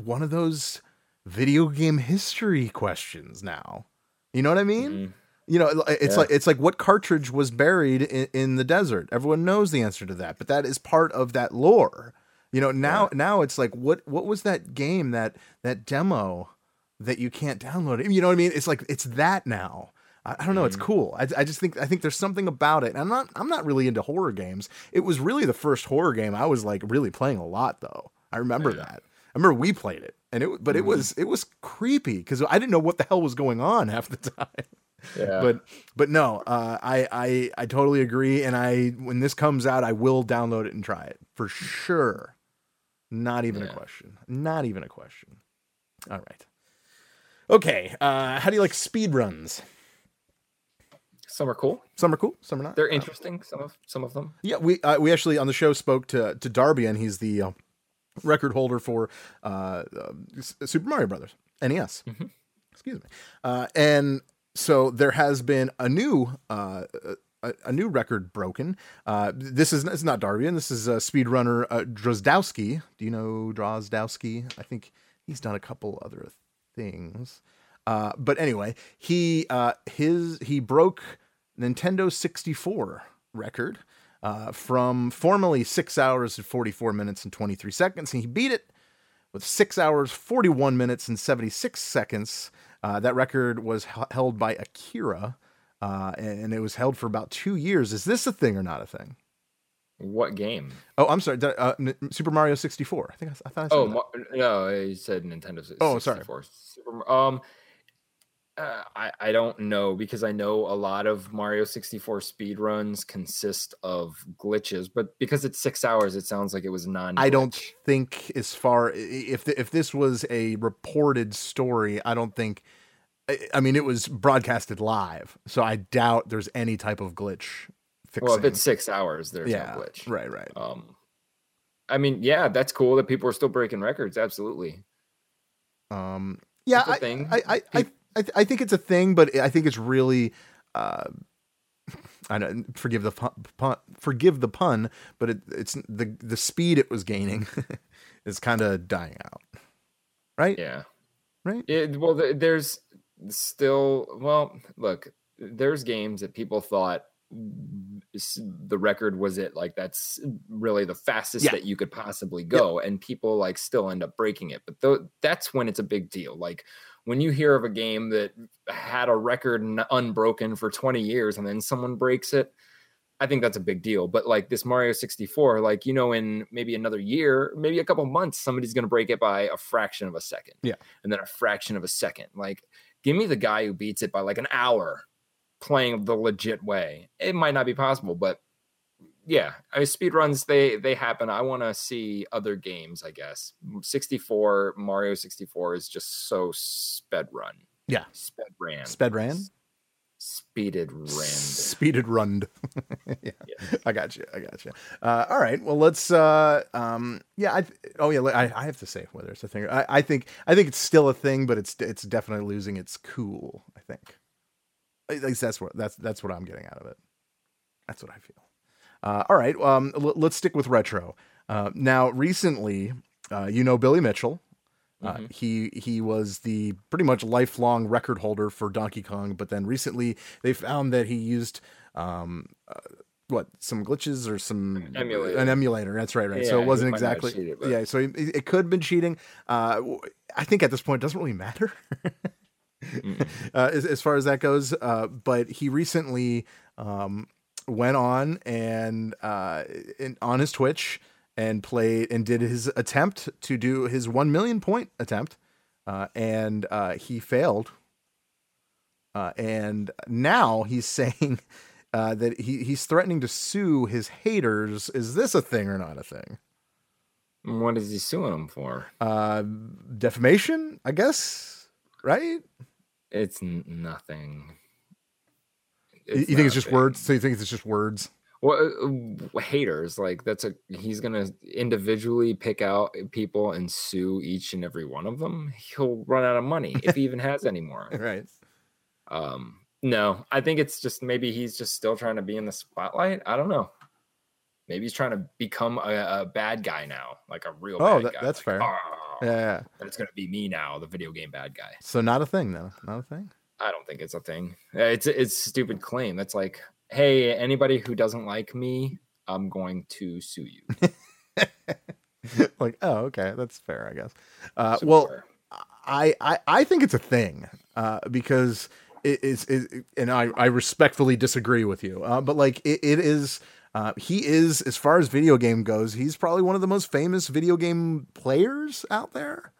one of those video game history questions now. You know what I mean? Mhm. You know, it's Yeah. like it's like what cartridge was buried in, in the desert. Everyone knows the answer to that, but that is part of that lore. You know, now now it's like what what was that game that that demo that you can't download it? You know what I mean? It's like it's that now. I, I don't know. It's Mhm. cool. I, I just think I think there's something about it. And I'm not I'm not really into horror games. It was really the first horror game I was like really playing a lot though. I remember Yeah. that. I remember we played it, and it but it Mhm. was it was creepy because I didn't know what the hell was going on half the time Yeah, but but no, uh, I I I totally agree, and I when this comes out, I will download it and try it for sure. Not even a question. Not even a question. All right. Okay. Uh, how do you like speed runs? some are cool. Some are cool. Some are not. They're interesting. Some of some of them. Yeah, we uh, we actually on the show spoke to to Darby, and he's the uh, record holder for uh, uh, Super Mario Brothers NES. Mhm. Excuse me. Uh, and so there has been a new uh, a, a new record broken. Uh, this is it's not Darby, and this is uh, speedrunner uh, Drozdowski. Do you know Drozdowski? I think he's done a couple other things. Uh, but anyway, he uh, his he broke Nintendo 64 record uh, from formerly six hours and 44 minutes and 23 seconds. And he beat it with six hours, 41 minutes and 76 seconds. Uh, that record was h- held by Akira, uh, and it was held for about two years. Is this a thing or not a thing? What game? Oh, I'm sorry. Uh, Super Mario 64. I think I thought I said Oh. No, you said Nintendo. si- Oh, sorry. Super, um, uh, I I don't know because I know a lot of Mario 64 speedruns consist of glitches, but because it's six hours, it sounds like it was non. I don't think as far if the, if this was a reported story, I don't think. I- I mean, it was broadcasted live, so I doubt there's any type of glitch fixing. Well, if it's six hours, there's yeah, no glitch. right, right. Um, I mean, yeah, that's cool that people are still breaking records. Absolutely. Um, yeah, I, thing. I, I, I, I, I think it's a thing, but I think it's really. Uh, I don't forgive the pun, pun, forgive the pun, but it, it's the the speed it was gaining is kind of dying out, right? Yeah. Right. It, well, there's still well, look, there's games that people thought the record was it like that's really the fastest Yeah. that you could possibly go and people like still end up breaking it but th- that's when it's a big deal like when you hear of a game that had a record n- unbroken for 20 years and then someone breaks it I think that's a big deal. But like this Mario 64, like you know, in maybe another year, maybe a couple months, somebody's gonna break it by a fraction of a second. Yeah. And then a fraction of a second. Like, give me the guy who beats it by like an hour playing the legit way. It might not be possible, but yeah, I mean, speed runs they they happen. I want to see other games. I guess 64 Mario 64 is just so sped run. Yeah. sped ran, Sped ran? speeded ran. Speeded runned. yeah. Yeah. I got you. I got you. Uh, all right. Well, let's. Uh, um, yeah. I. Oh, yeah. I, I have to say whether it's a thing. I, I think. I think it's still a thing, but it's it's definitely losing its cool. I think. At least that's what that's that's what I'm getting out of it. That's what I feel. Uh, all right. Um, l- let's stick with retro. Uh, now, recently, uh, you know Billy Mitchell. Uh, Mhm. he he was the pretty much lifelong record holder for Donkey Kong, but then recently they found that he used um uh, what some glitches or some Emulator. an emulator. That's right, right. so it wasn't might not have exactly cheated, yeah. So it, it could have been cheating. Uh, I think at this point it doesn't really matter. Uh, as, as far as that goes. Uh, but he recently um, went on and uh, in, on his Twitch and played and did his attempt to do his one million point attempt, uh, and uh, he failed. Uh, and now he's saying uh, that he, he's threatening to sue his haters. Is this a thing or not a thing? What is he suing him for? Uh, defamation, I guess. Right? It's n- nothing. you think it's just words? So you think it's just words? Well, uh, haters like that's a he's gonna individually pick out people and sue each and every one of them. He'll run out of money if he even has any more. Right. Um, no, I think it's just maybe he's just still trying to be in the spotlight. I don't know. Maybe he's trying to become a, a bad guy now, like a real. Oh, bad that- that's like, fair. "Ah," Yeah, yeah. and it's gonna be me now, the video game bad guy. So not a thing, though. Not a thing. I don't think it's a thing. It's it's a stupid claim. That's like, hey, anybody who doesn't like me, I'm going to sue you. like, oh, okay, that's fair, I guess. Uh, well, fair. I, I I think it's a thing uh, because it is, and I, I respectfully disagree with you. Uh, but like, it, it is. Uh, he is, as far as video game goes, he's probably one of the most famous video game players out there.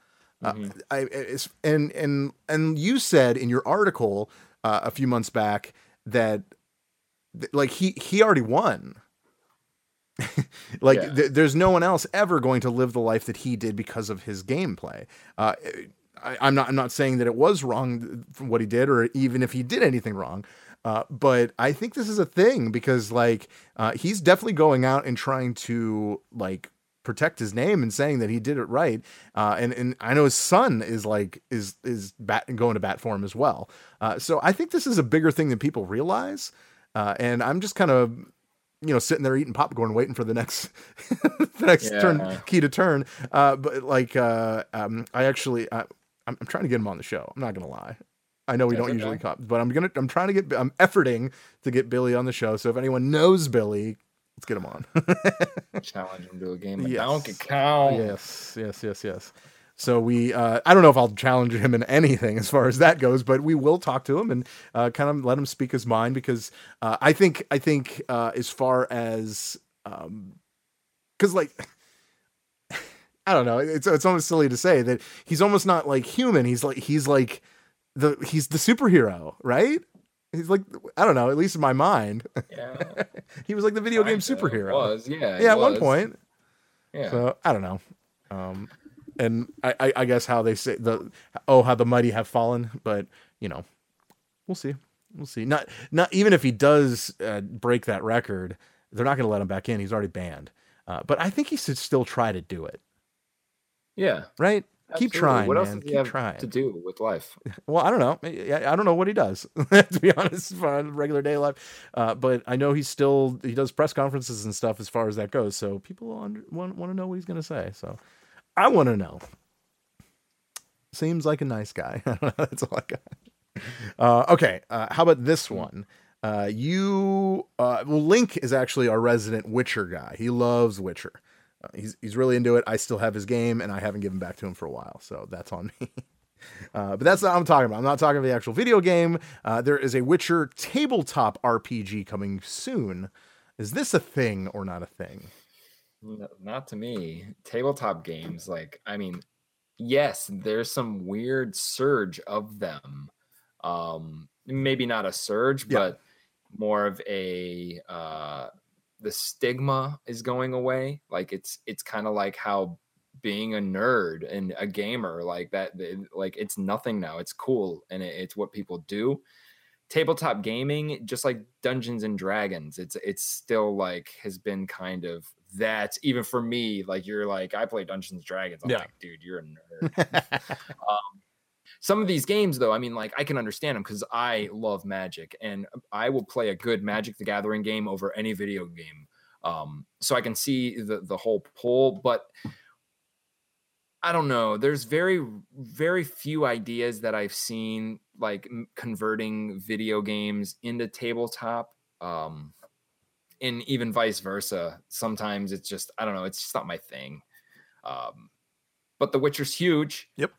Uh, Mhm. I, it's, and and and you said in your article uh, a few months back that th- like he he already won. like Yeah. th- there's no one else ever going to live the life that he did because of his gameplay. Uh, I, I'm not I'm not saying that it was wrong what he did, or even if he did anything wrong. Uh, but I think this is a thing because like uh, he's definitely going out and trying to like protect his name and saying that he did it right. Uh, and and I know his son is like is is bat going to bat for him as well. Uh, so I think this is a bigger thing than people realize. Uh, and I'm just kind of you know sitting there eating popcorn waiting for the next the next turn key to turn. Uh, but like uh, um, I actually I, I'm, I'm trying to get him on the show. I'm not gonna lie. I know we That's don't usually okay. cop, but I'm gonna I'm trying to get I'm efforting to get Billy on the show. So if anyone knows Billy, let's get him on. challenge him to a game of Yes. Donkey Kong. yes, yes, yes, yes. So we uh, I don't know if I'll challenge him in anything as far as that goes, but we will talk to him and uh, kind of let him speak his mind because uh, I think I think uh, as far as um, because like. I don't know. It's it's almost silly to say that he's almost not like human. He's like he's like the he's the superhero, right? He's like I don't know. At least in my mind, Yeah, he was like the video game superhero. Was yeah, yeah, at one point. Yeah, So I don't know. Um, and I, I, I guess how they say the oh how the mighty have fallen, but you know, we'll see. We'll see. Not not even if he does uh, break that record, they're not going to let him back in. He's already banned. Uh, but I think he should still try to do it. yeah. Right? Keep trying, What else man. does he Keep have trying. to do with life? Well, I don't know. I I don't know what he does, to be honest, on regular day life. Uh, but I know he's still he does press conferences and stuff as far as that goes. So people under, want want to know what he's going to say. So I want to know. Seems like a nice guy. That's all I got. Uh, okay, uh, how about this one? Uh, you, uh, well, Link is actually our resident Witcher guy. He loves Witcher. Uh, he's he's really into it. I still have his game, and I haven't given back to him for a while, so that's on me. Uh, but that's not what I'm talking about. I'm not talking about the actual video game. Uh, there is a Witcher tabletop RPG coming soon, Is this a thing or not a thing? No, not to me. Tabletop games, like, I mean, yes, there's some weird surge of them. Um, maybe not a surge, Yeah. but more of a uh the stigma is going away. Like it's it's kind of like how being a nerd and a gamer like that it- like it's nothing now. It's cool and it, it's what people do. Tabletop gaming, just like Dungeons and Dragons, it's it's still like has been kind of that even for me like you're like i play dungeons and dragons i'm Yeah. like dude you're a nerd um, some of these games though i mean like i can understand them because i love magic and i will play a good magic the gathering game over any video game um so i can see the the whole pull but i don't know there's very very few ideas that i've seen like converting video games into tabletop um and even vice versa sometimes it's just i don't know it's just not my thing um but the witcher's huge Yep.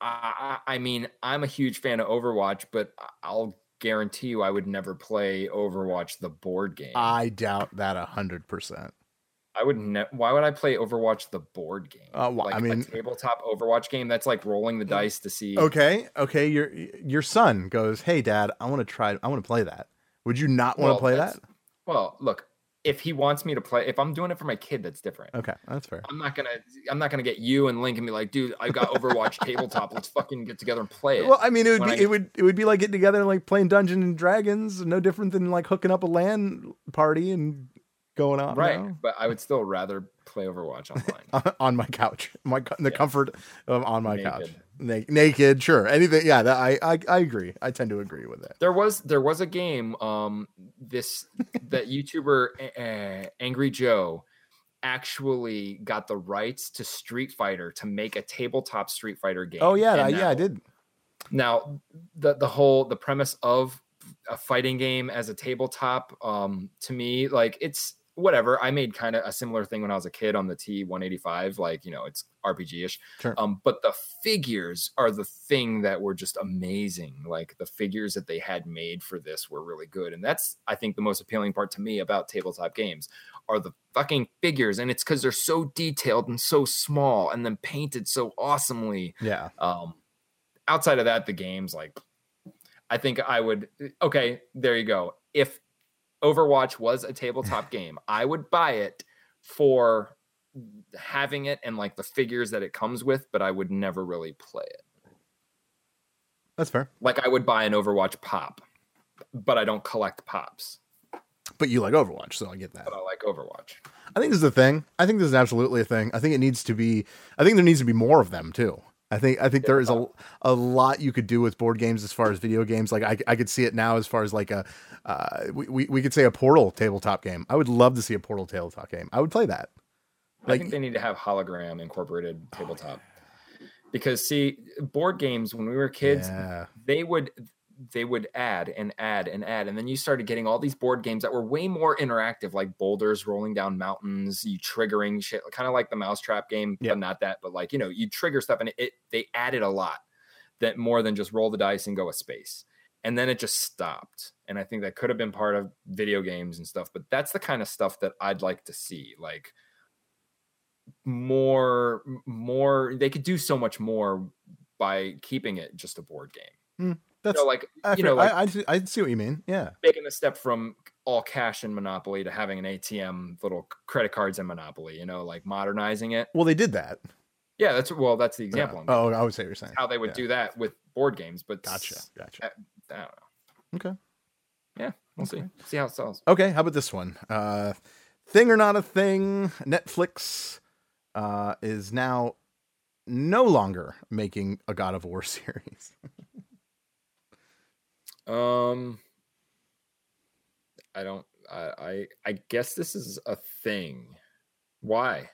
I, I mean, I'm a huge fan of Overwatch, but I'll guarantee you I would never play Overwatch the board game. I doubt that a hundred percent. I would ne- why would I play Overwatch the board game? Uh, wh- like I mean- a tabletop Overwatch game that's like rolling the dice to see Okay, okay. Your your son goes, "Hey, Dad, I want to try. I want to play that. Would you not want to Well, play that?" Well, look, if he wants me to play if I'm doing it for my kid that's different. Okay, that's fair. I'm not gonna I'm not gonna get you and Link and be like, dude, I've got Overwatch tabletop. Let's fucking get together and play it. Well, I mean, it would when be I- it would it would be like getting together and like playing Dungeons and Dragons, no different than like hooking up a LAN party and going out right. know, But I would still rather play Overwatch online. on my couch, my in the Yeah. comfort of on my couch, Naked. Na- naked. Sure, anything. Yeah, that I, I I agree. I tend to agree with that. there was there was a game um this that youtuber uh, angry joe actually got the rights to street fighter to make a tabletop street fighter game Oh yeah, I, yeah, I did. now the the whole the premise of a fighting game as a tabletop um to me like it's whatever i made kind of a similar thing when i was a kid on the t185 like you know it's rpg-ish Sure. um but the figures are the thing that were just amazing like the figures that they had made for this were really good and that's i think the most appealing part to me about tabletop games are the fucking figures and it's because they're so detailed and so small and then painted so awesomely Yeah, um, outside of that, the games like I think I would. Okay, there you go. If Overwatch was a tabletop game, I would buy it for having it and like the figures that it comes with, but I would never really play it. that's fair. Like I would buy an Overwatch pop, but I don't collect pops. But you like Overwatch, so I get that. But I like Overwatch. I think this is a thing. I think this is absolutely a thing. I think it needs to be. I think there needs to be more of them too. I think I think there is a a lot you could do with board games as far as video games. Like I, I could see it now as far as like a uh, we, we we could say a Portal tabletop game. I would love to see a Portal tabletop game. I would play that. I Like- think they need to have hologram incorporated tabletop. Because see, board games when we were kids, Yeah. they would they would add and add and add and then you started getting all these board games that were way more interactive like boulders rolling down mountains you triggering shit kind of like the mousetrap game Yeah. but not that but like you know you trigger stuff and it, it they added a lot that more than just roll the dice and go a space. And then it just stopped and i think that could have been part of video games and stuff but that's the kind of stuff that i'd like to see like more more they could do so much more by keeping it just a board game hmm. That's know, like I, you know, like I, I, see- I see what you mean. Yeah. making the step from all cash in Monopoly to having an ATM, little credit cards in Monopoly. You know, like modernizing it. Well, they did that. Yeah, that's well, that's the example. Yeah. Oh, I would say you're saying. how they would yeah. do that with board games, but Gotcha. Gotcha. I don't know. Okay. Yeah, we'll see. See how it sells. Okay, how about this one? Uh thing or not a thing, Netflix uh is now no longer making a God of War series. Um, I don't. I I, I guess this is a thing. Why?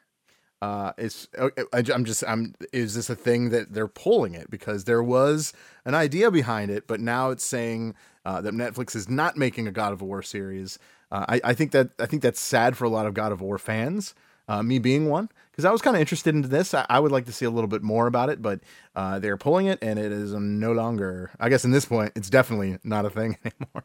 Uh it's okay, I, am just I'm is this a thing that they're pulling it because there was an idea behind it, but now it's saying uh, that Netflix is not making a God of War series. Uh, I, I think that I think that's sad for a lot of God of War fans. Uh, me being one, because I was kind of interested into this. I, I would like to see a little bit more about it, but uh, they're pulling it, and it is no longer. I guess in this point, it's definitely not a thing anymore.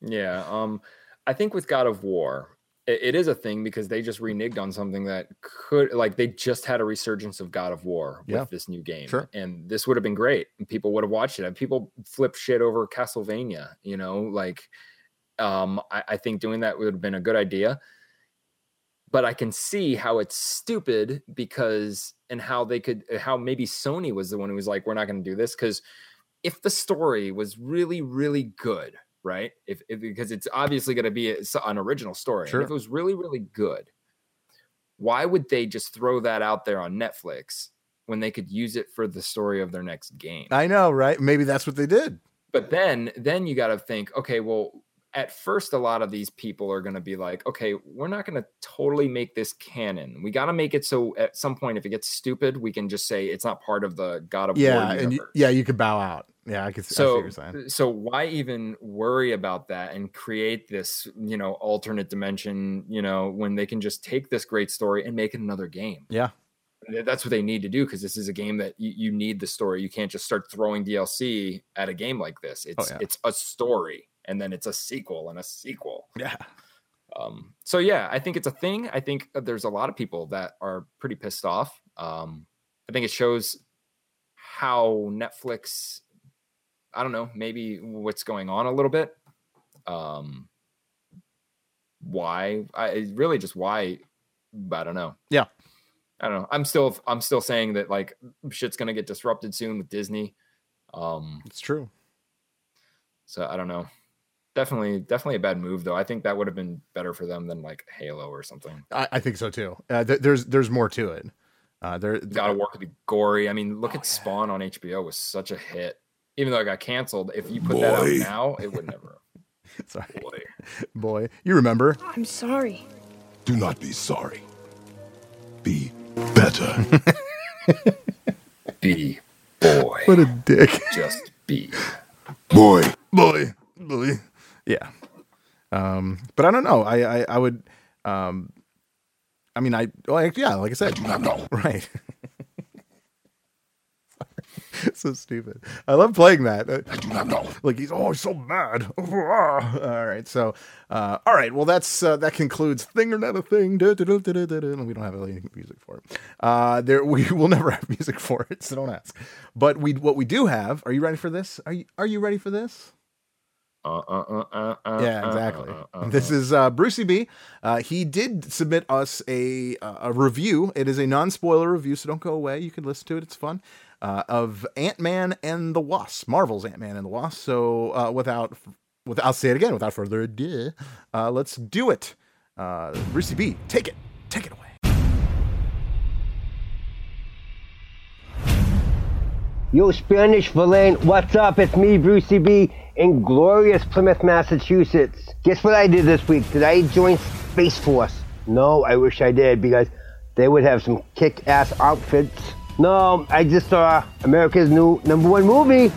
Yeah. Um, I think with God of War, it, it is a thing because they just reneged on something that could like they just had a resurgence of God of War with Yeah. this new game. Sure. And this would have been great. And people would have watched it. And people flip shit over Castlevania, you know, like um I, I think doing that would have been a good idea. But I can see how it's stupid because and how they could uh, how maybe Sony was the one who was like, we're not gonna do this because if the story was really, really good, right? If, if because it's obviously going to be uh, a- an original story, Sure. if it was really, really good, why would they just throw that out there on Netflix when they could use it for the story of their next game? I know, right? Maybe that's what they did. but then, then you got to think, okay, well, at first, a lot of these people are going to be like, okay, we're not going to totally make this canon. We got to make it so at some point, if it gets stupid, we can just say it's not part of the God of War Yeah, and you, yeah, you could bow out. Yeah, I could. I see what so you're saying. so why even worry about that and create this you know alternate dimension you know when they can just take this great story and make it another game Yeah, that's what they need to do because this is a game that you, you need the story you can't just start throwing dlc at a game like this oh, it's Oh, yeah. it's a story and then it's a sequel and a sequel yeah, um, so yeah, I think it's a thing. I think there's a lot of people that are pretty pissed off. Um, I think it shows how Netflix, I don't know, maybe what's going on a little bit. Um, why? I really just why. I don't know. Yeah. I don't know. I'm still I'm still saying that like shit's gonna get disrupted soon with Disney. Um, it's true. so I don't know. Definitely, definitely a bad move though. I think that would have been better for them than like Halo or something. I, I think so too. Uh, th- there's there's more to it. Uh, there, God of War could be gory. I mean, look at Spawn on HBO was such a hit. Even though it got canceled, if you put that out now, it would never. sorry, Boy. boy, you remember? I'm sorry. Do not be sorry. Be better. Be boy. What a dick, Just be. Boy, boy, boy. Yeah. Um, but I don't know. I I, I would. Um, I mean, I like yeah, like I said, do not know. right. so stupid. I love playing that. Uh, I do not know. like he's oh he's so mad all right so uh all right well that's uh, that concludes thing or not a thing da, da, da. we don't have any music for it uh there we will never have music for it so don't ask but we what we do have are you ready for this are you are you ready for this Uh, uh, uh, uh, uh, yeah, uh, exactly. uh, uh, This is uh, Brucey B. Uh, he did submit us a a review. It is a non spoiler review, so don't go away. You can listen to it; it's fun. Uh, of Ant Man and the Wasp, Marvel's Ant Man and the Wasp. So uh, without without I'll say it again, without further ado, uh, let's do it. Uh, Brucey B, take it, take it away. Yo, Spanish Villain, what's up? It's me, Brucey B, in glorious Plymouth, Massachusetts. Guess what I did this week? Did I join Space Force? No, I wish I did because they would have some kick ass outfits. No, I just saw America's new number one movie.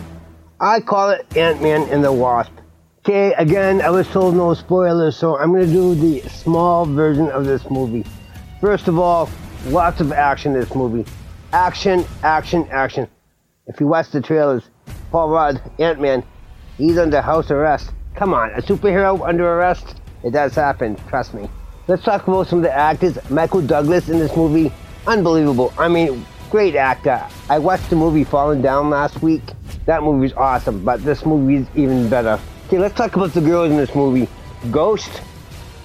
I call it Ant Man and the Wasp. Okay, again, I was told no spoilers, so I'm gonna do the small version of this movie. First of all, lots of action in this movie. Action, action, action. If you watch the trailers, Paul Rudd, Ant Man, he's under house arrest. Come on, a superhero under arrest? It does happen, trust me. Let's talk about some of the actors. Michael Douglas in this movie, unbelievable. I mean, great actor. I watched the movie Falling Down last week. That movie's awesome, but this movie is even better. Okay, let's talk about the girls in this movie. Ghost,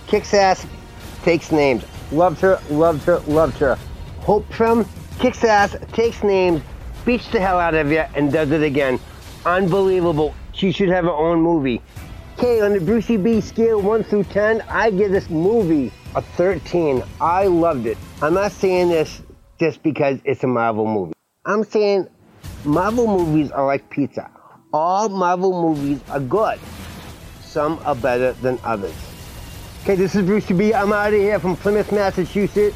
kicks ass, takes names. Loved her, loved her, loved her. Hope Trim, kicks ass, takes names, beats the hell out of you, and does it again. Unbelievable. She should have her own movie. Okay, on the Brucey B scale 1 through 10, I give this movie a 13. I loved it. I'm not saying this just because it's a Marvel movie. I'm saying Marvel movies are like pizza. All Marvel movies are good. Some are better than others. Okay, this is Brucey B. I'm out of here from Plymouth, Massachusetts.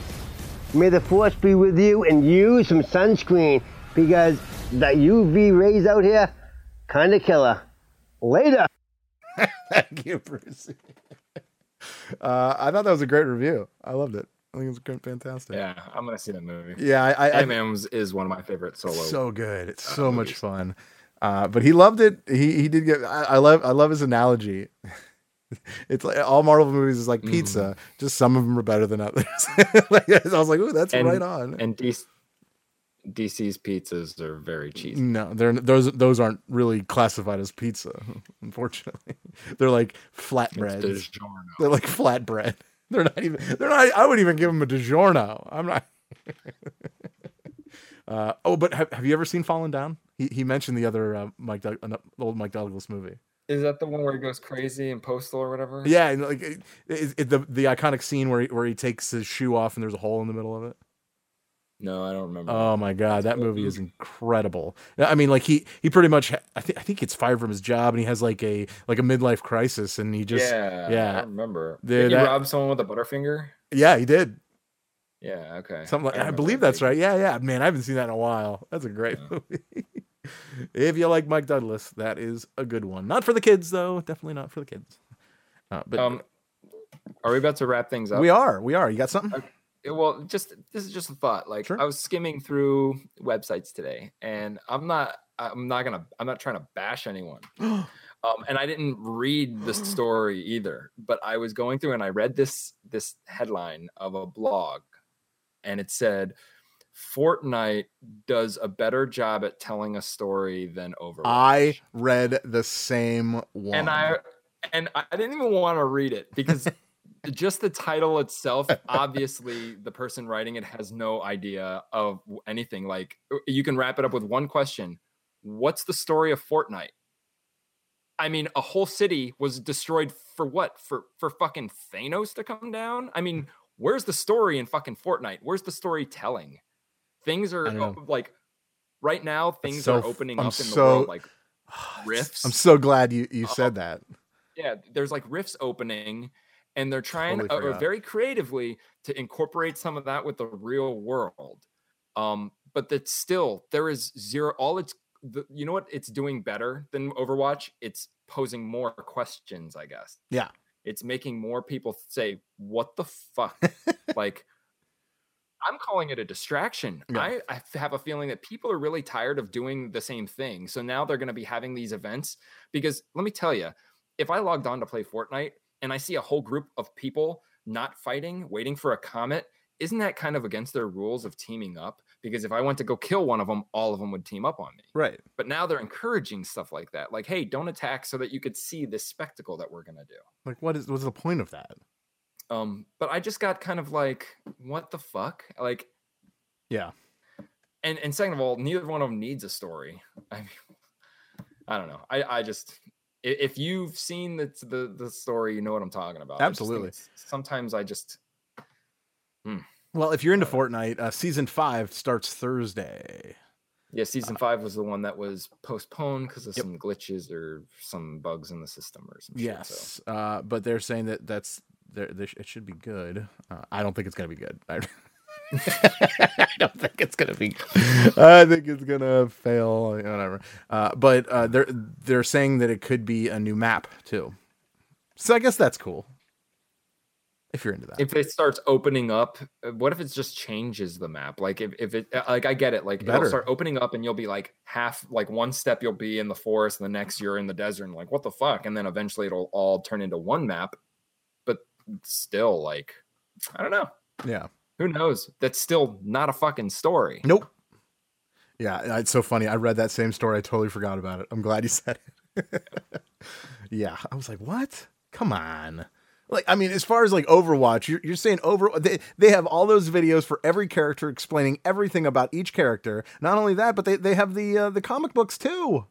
May the force be with you and use some sunscreen because the UV rays out here, kinda killer. Later. Thank you, Brucey. Uh, I thought that was a great review. I loved it. I think it was fantastic. Yeah, I'm gonna see that movie. Yeah, I, I, I is one of my favorite solo. so good. It's uh, so much movies. fun. Uh, but he loved it. He he did get. I, I love I love his analogy. it's like all Marvel movies is like Mm. pizza. Just some of them are better than others. Like, I was like, "Ooh, that's And- right on." And DC, DC's pizzas are very cheesy. no, they're those those aren't really classified as pizza. Unfortunately, they're like It's flatbreads. They're like flatbread. They're not even. They're not. I wouldn't even give them a DiGiorno. I'm not. uh, oh, but have, have you ever seen Falling Down? He he mentioned the other uh, Mike Doug, an old Mike Douglas movie. Is that the one where he goes crazy and postal or whatever? Yeah, and like it, it, it- the the iconic scene where he, where he takes his shoe off and there's a hole in the middle of it. No, I don't remember. Oh my god, that movie is incredible. I mean, like he he pretty much I think I think gets fired from his job and he has like a like a midlife crisis and he just yeah yeah, yeah. I remember. Did that- rob someone with a butterfinger? Yeah, he did Yeah, okay. something like I, remember believe that that's right. Yeah, yeah, man, I haven't seen that in a while. That's a great movie. if you like Mike Douglas, that is a good one. Not for the kids though, definitely not for the kids. Uh, but Um, are we about to wrap things up? we are, we are. You got something? Okay. Well just this is just a thought like Sure. i was skimming through websites today and i'm not i'm not gonna i'm not trying to bash anyone um, and i didn't read the story either but i was going through and i read this this headline of a blog and it said fortnite does a better job at telling a story than overwatch I read the same one. and I and I didn't even want to read it because just the title itself, obviously, the person writing it has no idea of anything. Like uh, you can wrap it up with one question: What's the story of Fortnite? I mean, a whole city was destroyed for what? For for fucking Thanos to come down? I mean, where's the story in fucking Fortnite? Where's the storytelling? Things are I don't know. like right now. Things so are opening I'm up in the world like rifts. I'm so glad you you Uh, said that. yeah there's like rifts opening and they're trying Totally uh, very creatively to incorporate some of that with the real world um but that still there is zero all it's the, you know what it's doing better than overwatch? It's posing more questions i guess. Yeah. it's making more people say what the fuck? Like i'm calling it a distraction. Yeah. I, I have a feeling that people are really tired of doing the same thing so now they're going to be having these events because let me tell you if i logged on to play fortnite and i see a whole group of people not fighting waiting for a comet isn't that kind of against their rules of teaming up because if i went to go kill one of them all of them would team up on me Right. but now they're encouraging stuff like that like hey don't attack so that you could see this spectacle that we're going to do Like what is what's the point of that? um but i just got kind of like what the fuck like Yeah. and and second of all neither one of them needs a story i mean i don't know i i just if you've seen the the, the story you know what i'm talking about I Absolutely. it's- sometimes i just Well, if you're into Fortnite, uh, season five starts Thursday. yeah season five was the one that was postponed because of Yep. some glitches or some bugs in the system or some shit, so. Yes, uh, but they're saying that that's there. sh- It should be good. Uh, I don't think it's gonna be good. I, I don't think it's gonna be. I think it's gonna fail. Whatever. Uh, but uh, they're they're saying that it could be a new map too. So I guess that's cool. If you're into that. if it starts opening up uh, what if it just changes the map like if, if it uh, like i get it like Better. it'll start opening up and you'll be like half like one step you'll be in the forest and the next you're in the desert and like what the fuck and then eventually it'll all turn into one map but still like i don't know yeah. Who knows that's still not a fucking story Nope. Yeah, it's so funny. I read that same story. I totally forgot about it. I'm glad you said it. yeah, I was like, "What? Come on!" Like, I mean, as far as like Overwatch, you're, you're saying over they they have all those videos for every character explaining everything about each character. Not only that, but they they have the uh, the comic books too.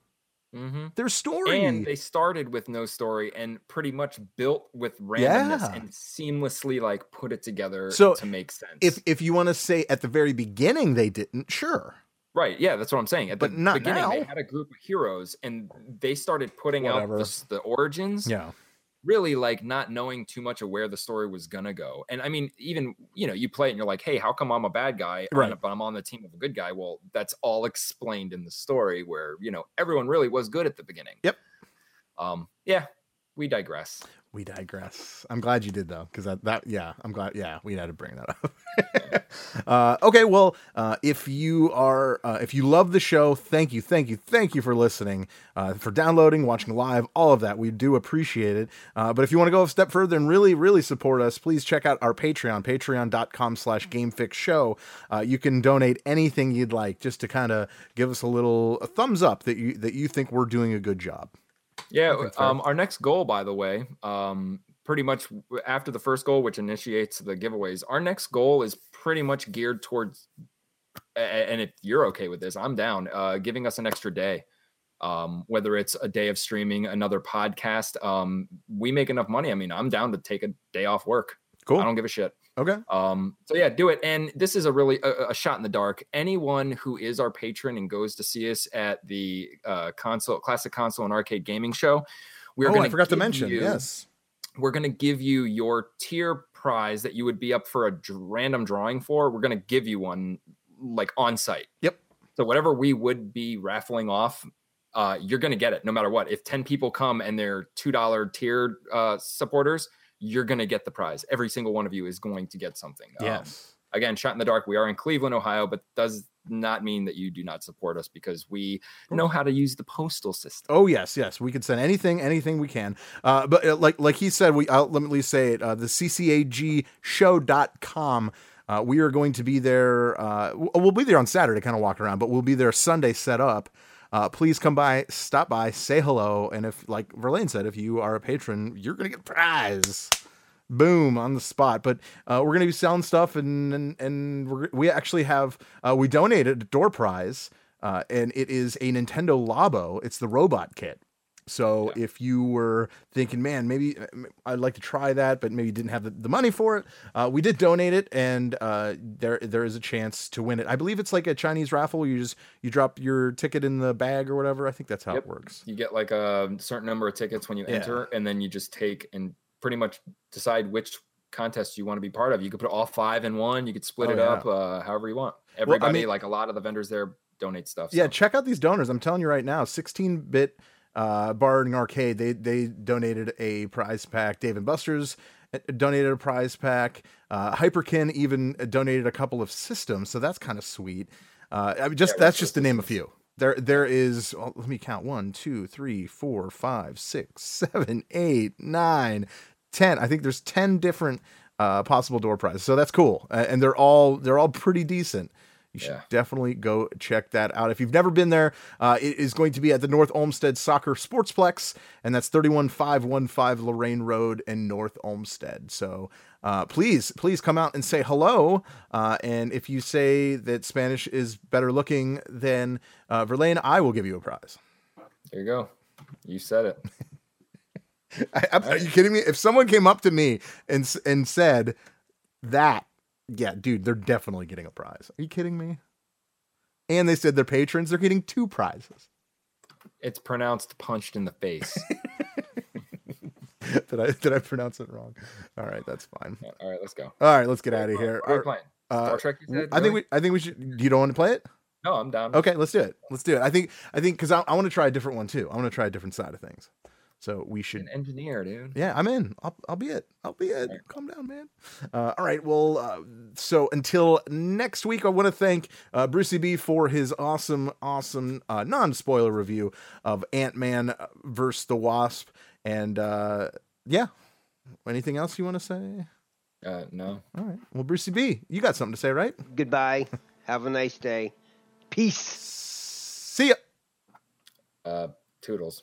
Mm-hmm. Their story. and they started with no story and pretty much built with randomness Yeah. and seamlessly like put it together So, to make sense if if you want to say at the very beginning they didn't, sure. Right. Yeah, that's what I'm saying. At But the not beginning, they had a group of heroes, and they started putting Whatever. out the, the origins. Yeah. Really, like not knowing too much of where the story was gonna go. And I mean, even you know, you play it and you're like, "Hey, how come I'm a bad guy, Right. but I'm on the team of a good guy?" Well, that's all explained in the story, where you know everyone really was good at the beginning. Yep. Um. Yeah. We digress. We digress. I'm glad you did though, because that, that yeah, I'm glad. Yeah, we had to bring that up. uh, okay, well, uh, if you are, uh, if you love the show, thank you, thank you, thank you for listening, uh, for downloading, watching live, all of that. We do appreciate it. Uh, but if you want to go a step further and really, really support us, please check out our Patreon, Patreon.com/slash GameFix Show. Uh, you can donate anything you'd like, just to kind of give us a little a thumbs up that you that you think we're doing a good job. Yeah. Um, our next goal, by the way, um, pretty much after the first goal, which initiates the giveaways, our next goal is pretty much geared towards. And if you're okay with this, I'm down. Uh, giving us an extra day, um, whether it's a day of streaming, another podcast. Um, we make enough money. I mean, I'm down to take a day off work. Cool. I don't give a shit. Okay. Um, so yeah, do it. And this is a really a, a shot in the dark. Anyone who is our patron and goes to see us at the uh, console, classic console and arcade gaming show, we're oh, going I forgot to mention. you, Yes. we're going to give you your tier prize that you would be up for a random drawing for. We're going to give you one like on site. Yep. So whatever we would be raffling off, uh, you're going to get it no matter what. If 10 people come and they're $2 tier uh, supporters, you're going to get the prize. Every single one of you is going to get something. Um, Yes. again, shot in the dark. We are in Cleveland, Ohio, but does not mean that you do not support us because we know how to use the postal system. Oh yes, yes, we can send anything, anything we can. Uh, but uh, like like he said, we I'll, let me at least say it. Uh, the ccagShow.com. Uh, we are going to be there. Uh, we'll be there on Saturday, kind of walk around, but we'll be there Sunday set up. Uh, please come by, stop by, say hello, and if like Verlaine said, if you are a patron, you're gonna get a prize. Boom on the spot. But uh, we're gonna be selling stuff, and and, and we actually have uh, we donated a door prize, uh, and it is a Nintendo Labo. It's the robot kit. So if you were thinking, man, maybe uh, I'd like to try that, but maybe didn't have the, the money for it, uh, we did donate it, and uh, there there is a chance to win it. I believe it's like a Chinese raffle. You just you drop your ticket in the bag or whatever. I think that's how Yep. it works. You get like a certain number of tickets when you Yeah. enter, and then you just take and pretty much decide which contest you want to be part of. You could put all five in one. You could split Oh, it yeah. up uh, however you want. Everybody, mean- like a lot of the vendors there, donate stuff. Yeah, so. check out these donors. I'm telling you right now, 16 bit uh, bar and arcade. They they donated a prize pack. Dave and Buster's uh, donated a prize pack. Uh, Hyperkin even donated a couple of systems, so that's kind of sweet. Uh, I mean, just Yeah, that's just to name a few. There there is. well, let me count. One, two, three, four, five, six, seven, eight, nine, ten. I think there's ten different uh, possible door prizes. So that's cool, uh, and they're all they're all pretty decent. You should Yeah. definitely go check that out. If you've never been there, uh, it is going to be at the North Olmsted Soccer Sportsplex, and that's 31515 Lorain Road in North Olmsted. So uh, please, please come out and say hello. Uh, and if you say that Spanish is better looking than uh, Verlaine, I will give you a prize. There you go. You said it. I, I- are you kidding me? If someone came up to me and and said that, yeah, dude, they're definitely getting a prize. Are you kidding me? And they said they're patrons, they're getting two prizes. It's pronounced punched in the face. did I did I pronounce it wrong? All right, that's fine. All right, let's go. All right, let's get out of here. What are we playing? Uh, Star Trek, you said? I think we I think we should. You don't want to play it? No, I'm down. Okay, let's do it. Let's do it. I think I think because I, I want to try a different one too. I want to try a different side of things. So we should An engineer, dude. Yeah, I'm in. I'll, I'll be it. I'll be it. Calm down, man. Uh, all right. Well, uh, so until next week, I want to thank uh, Brucey B for his awesome, awesome uh, non spoiler review of Ant Man versus the Wasp. And uh, yeah, anything else you want to say? Uh, no. All right. Well, Brucey B, you got something to say, right? Goodbye. Have a nice day. Peace. See ya. Uh, toodles.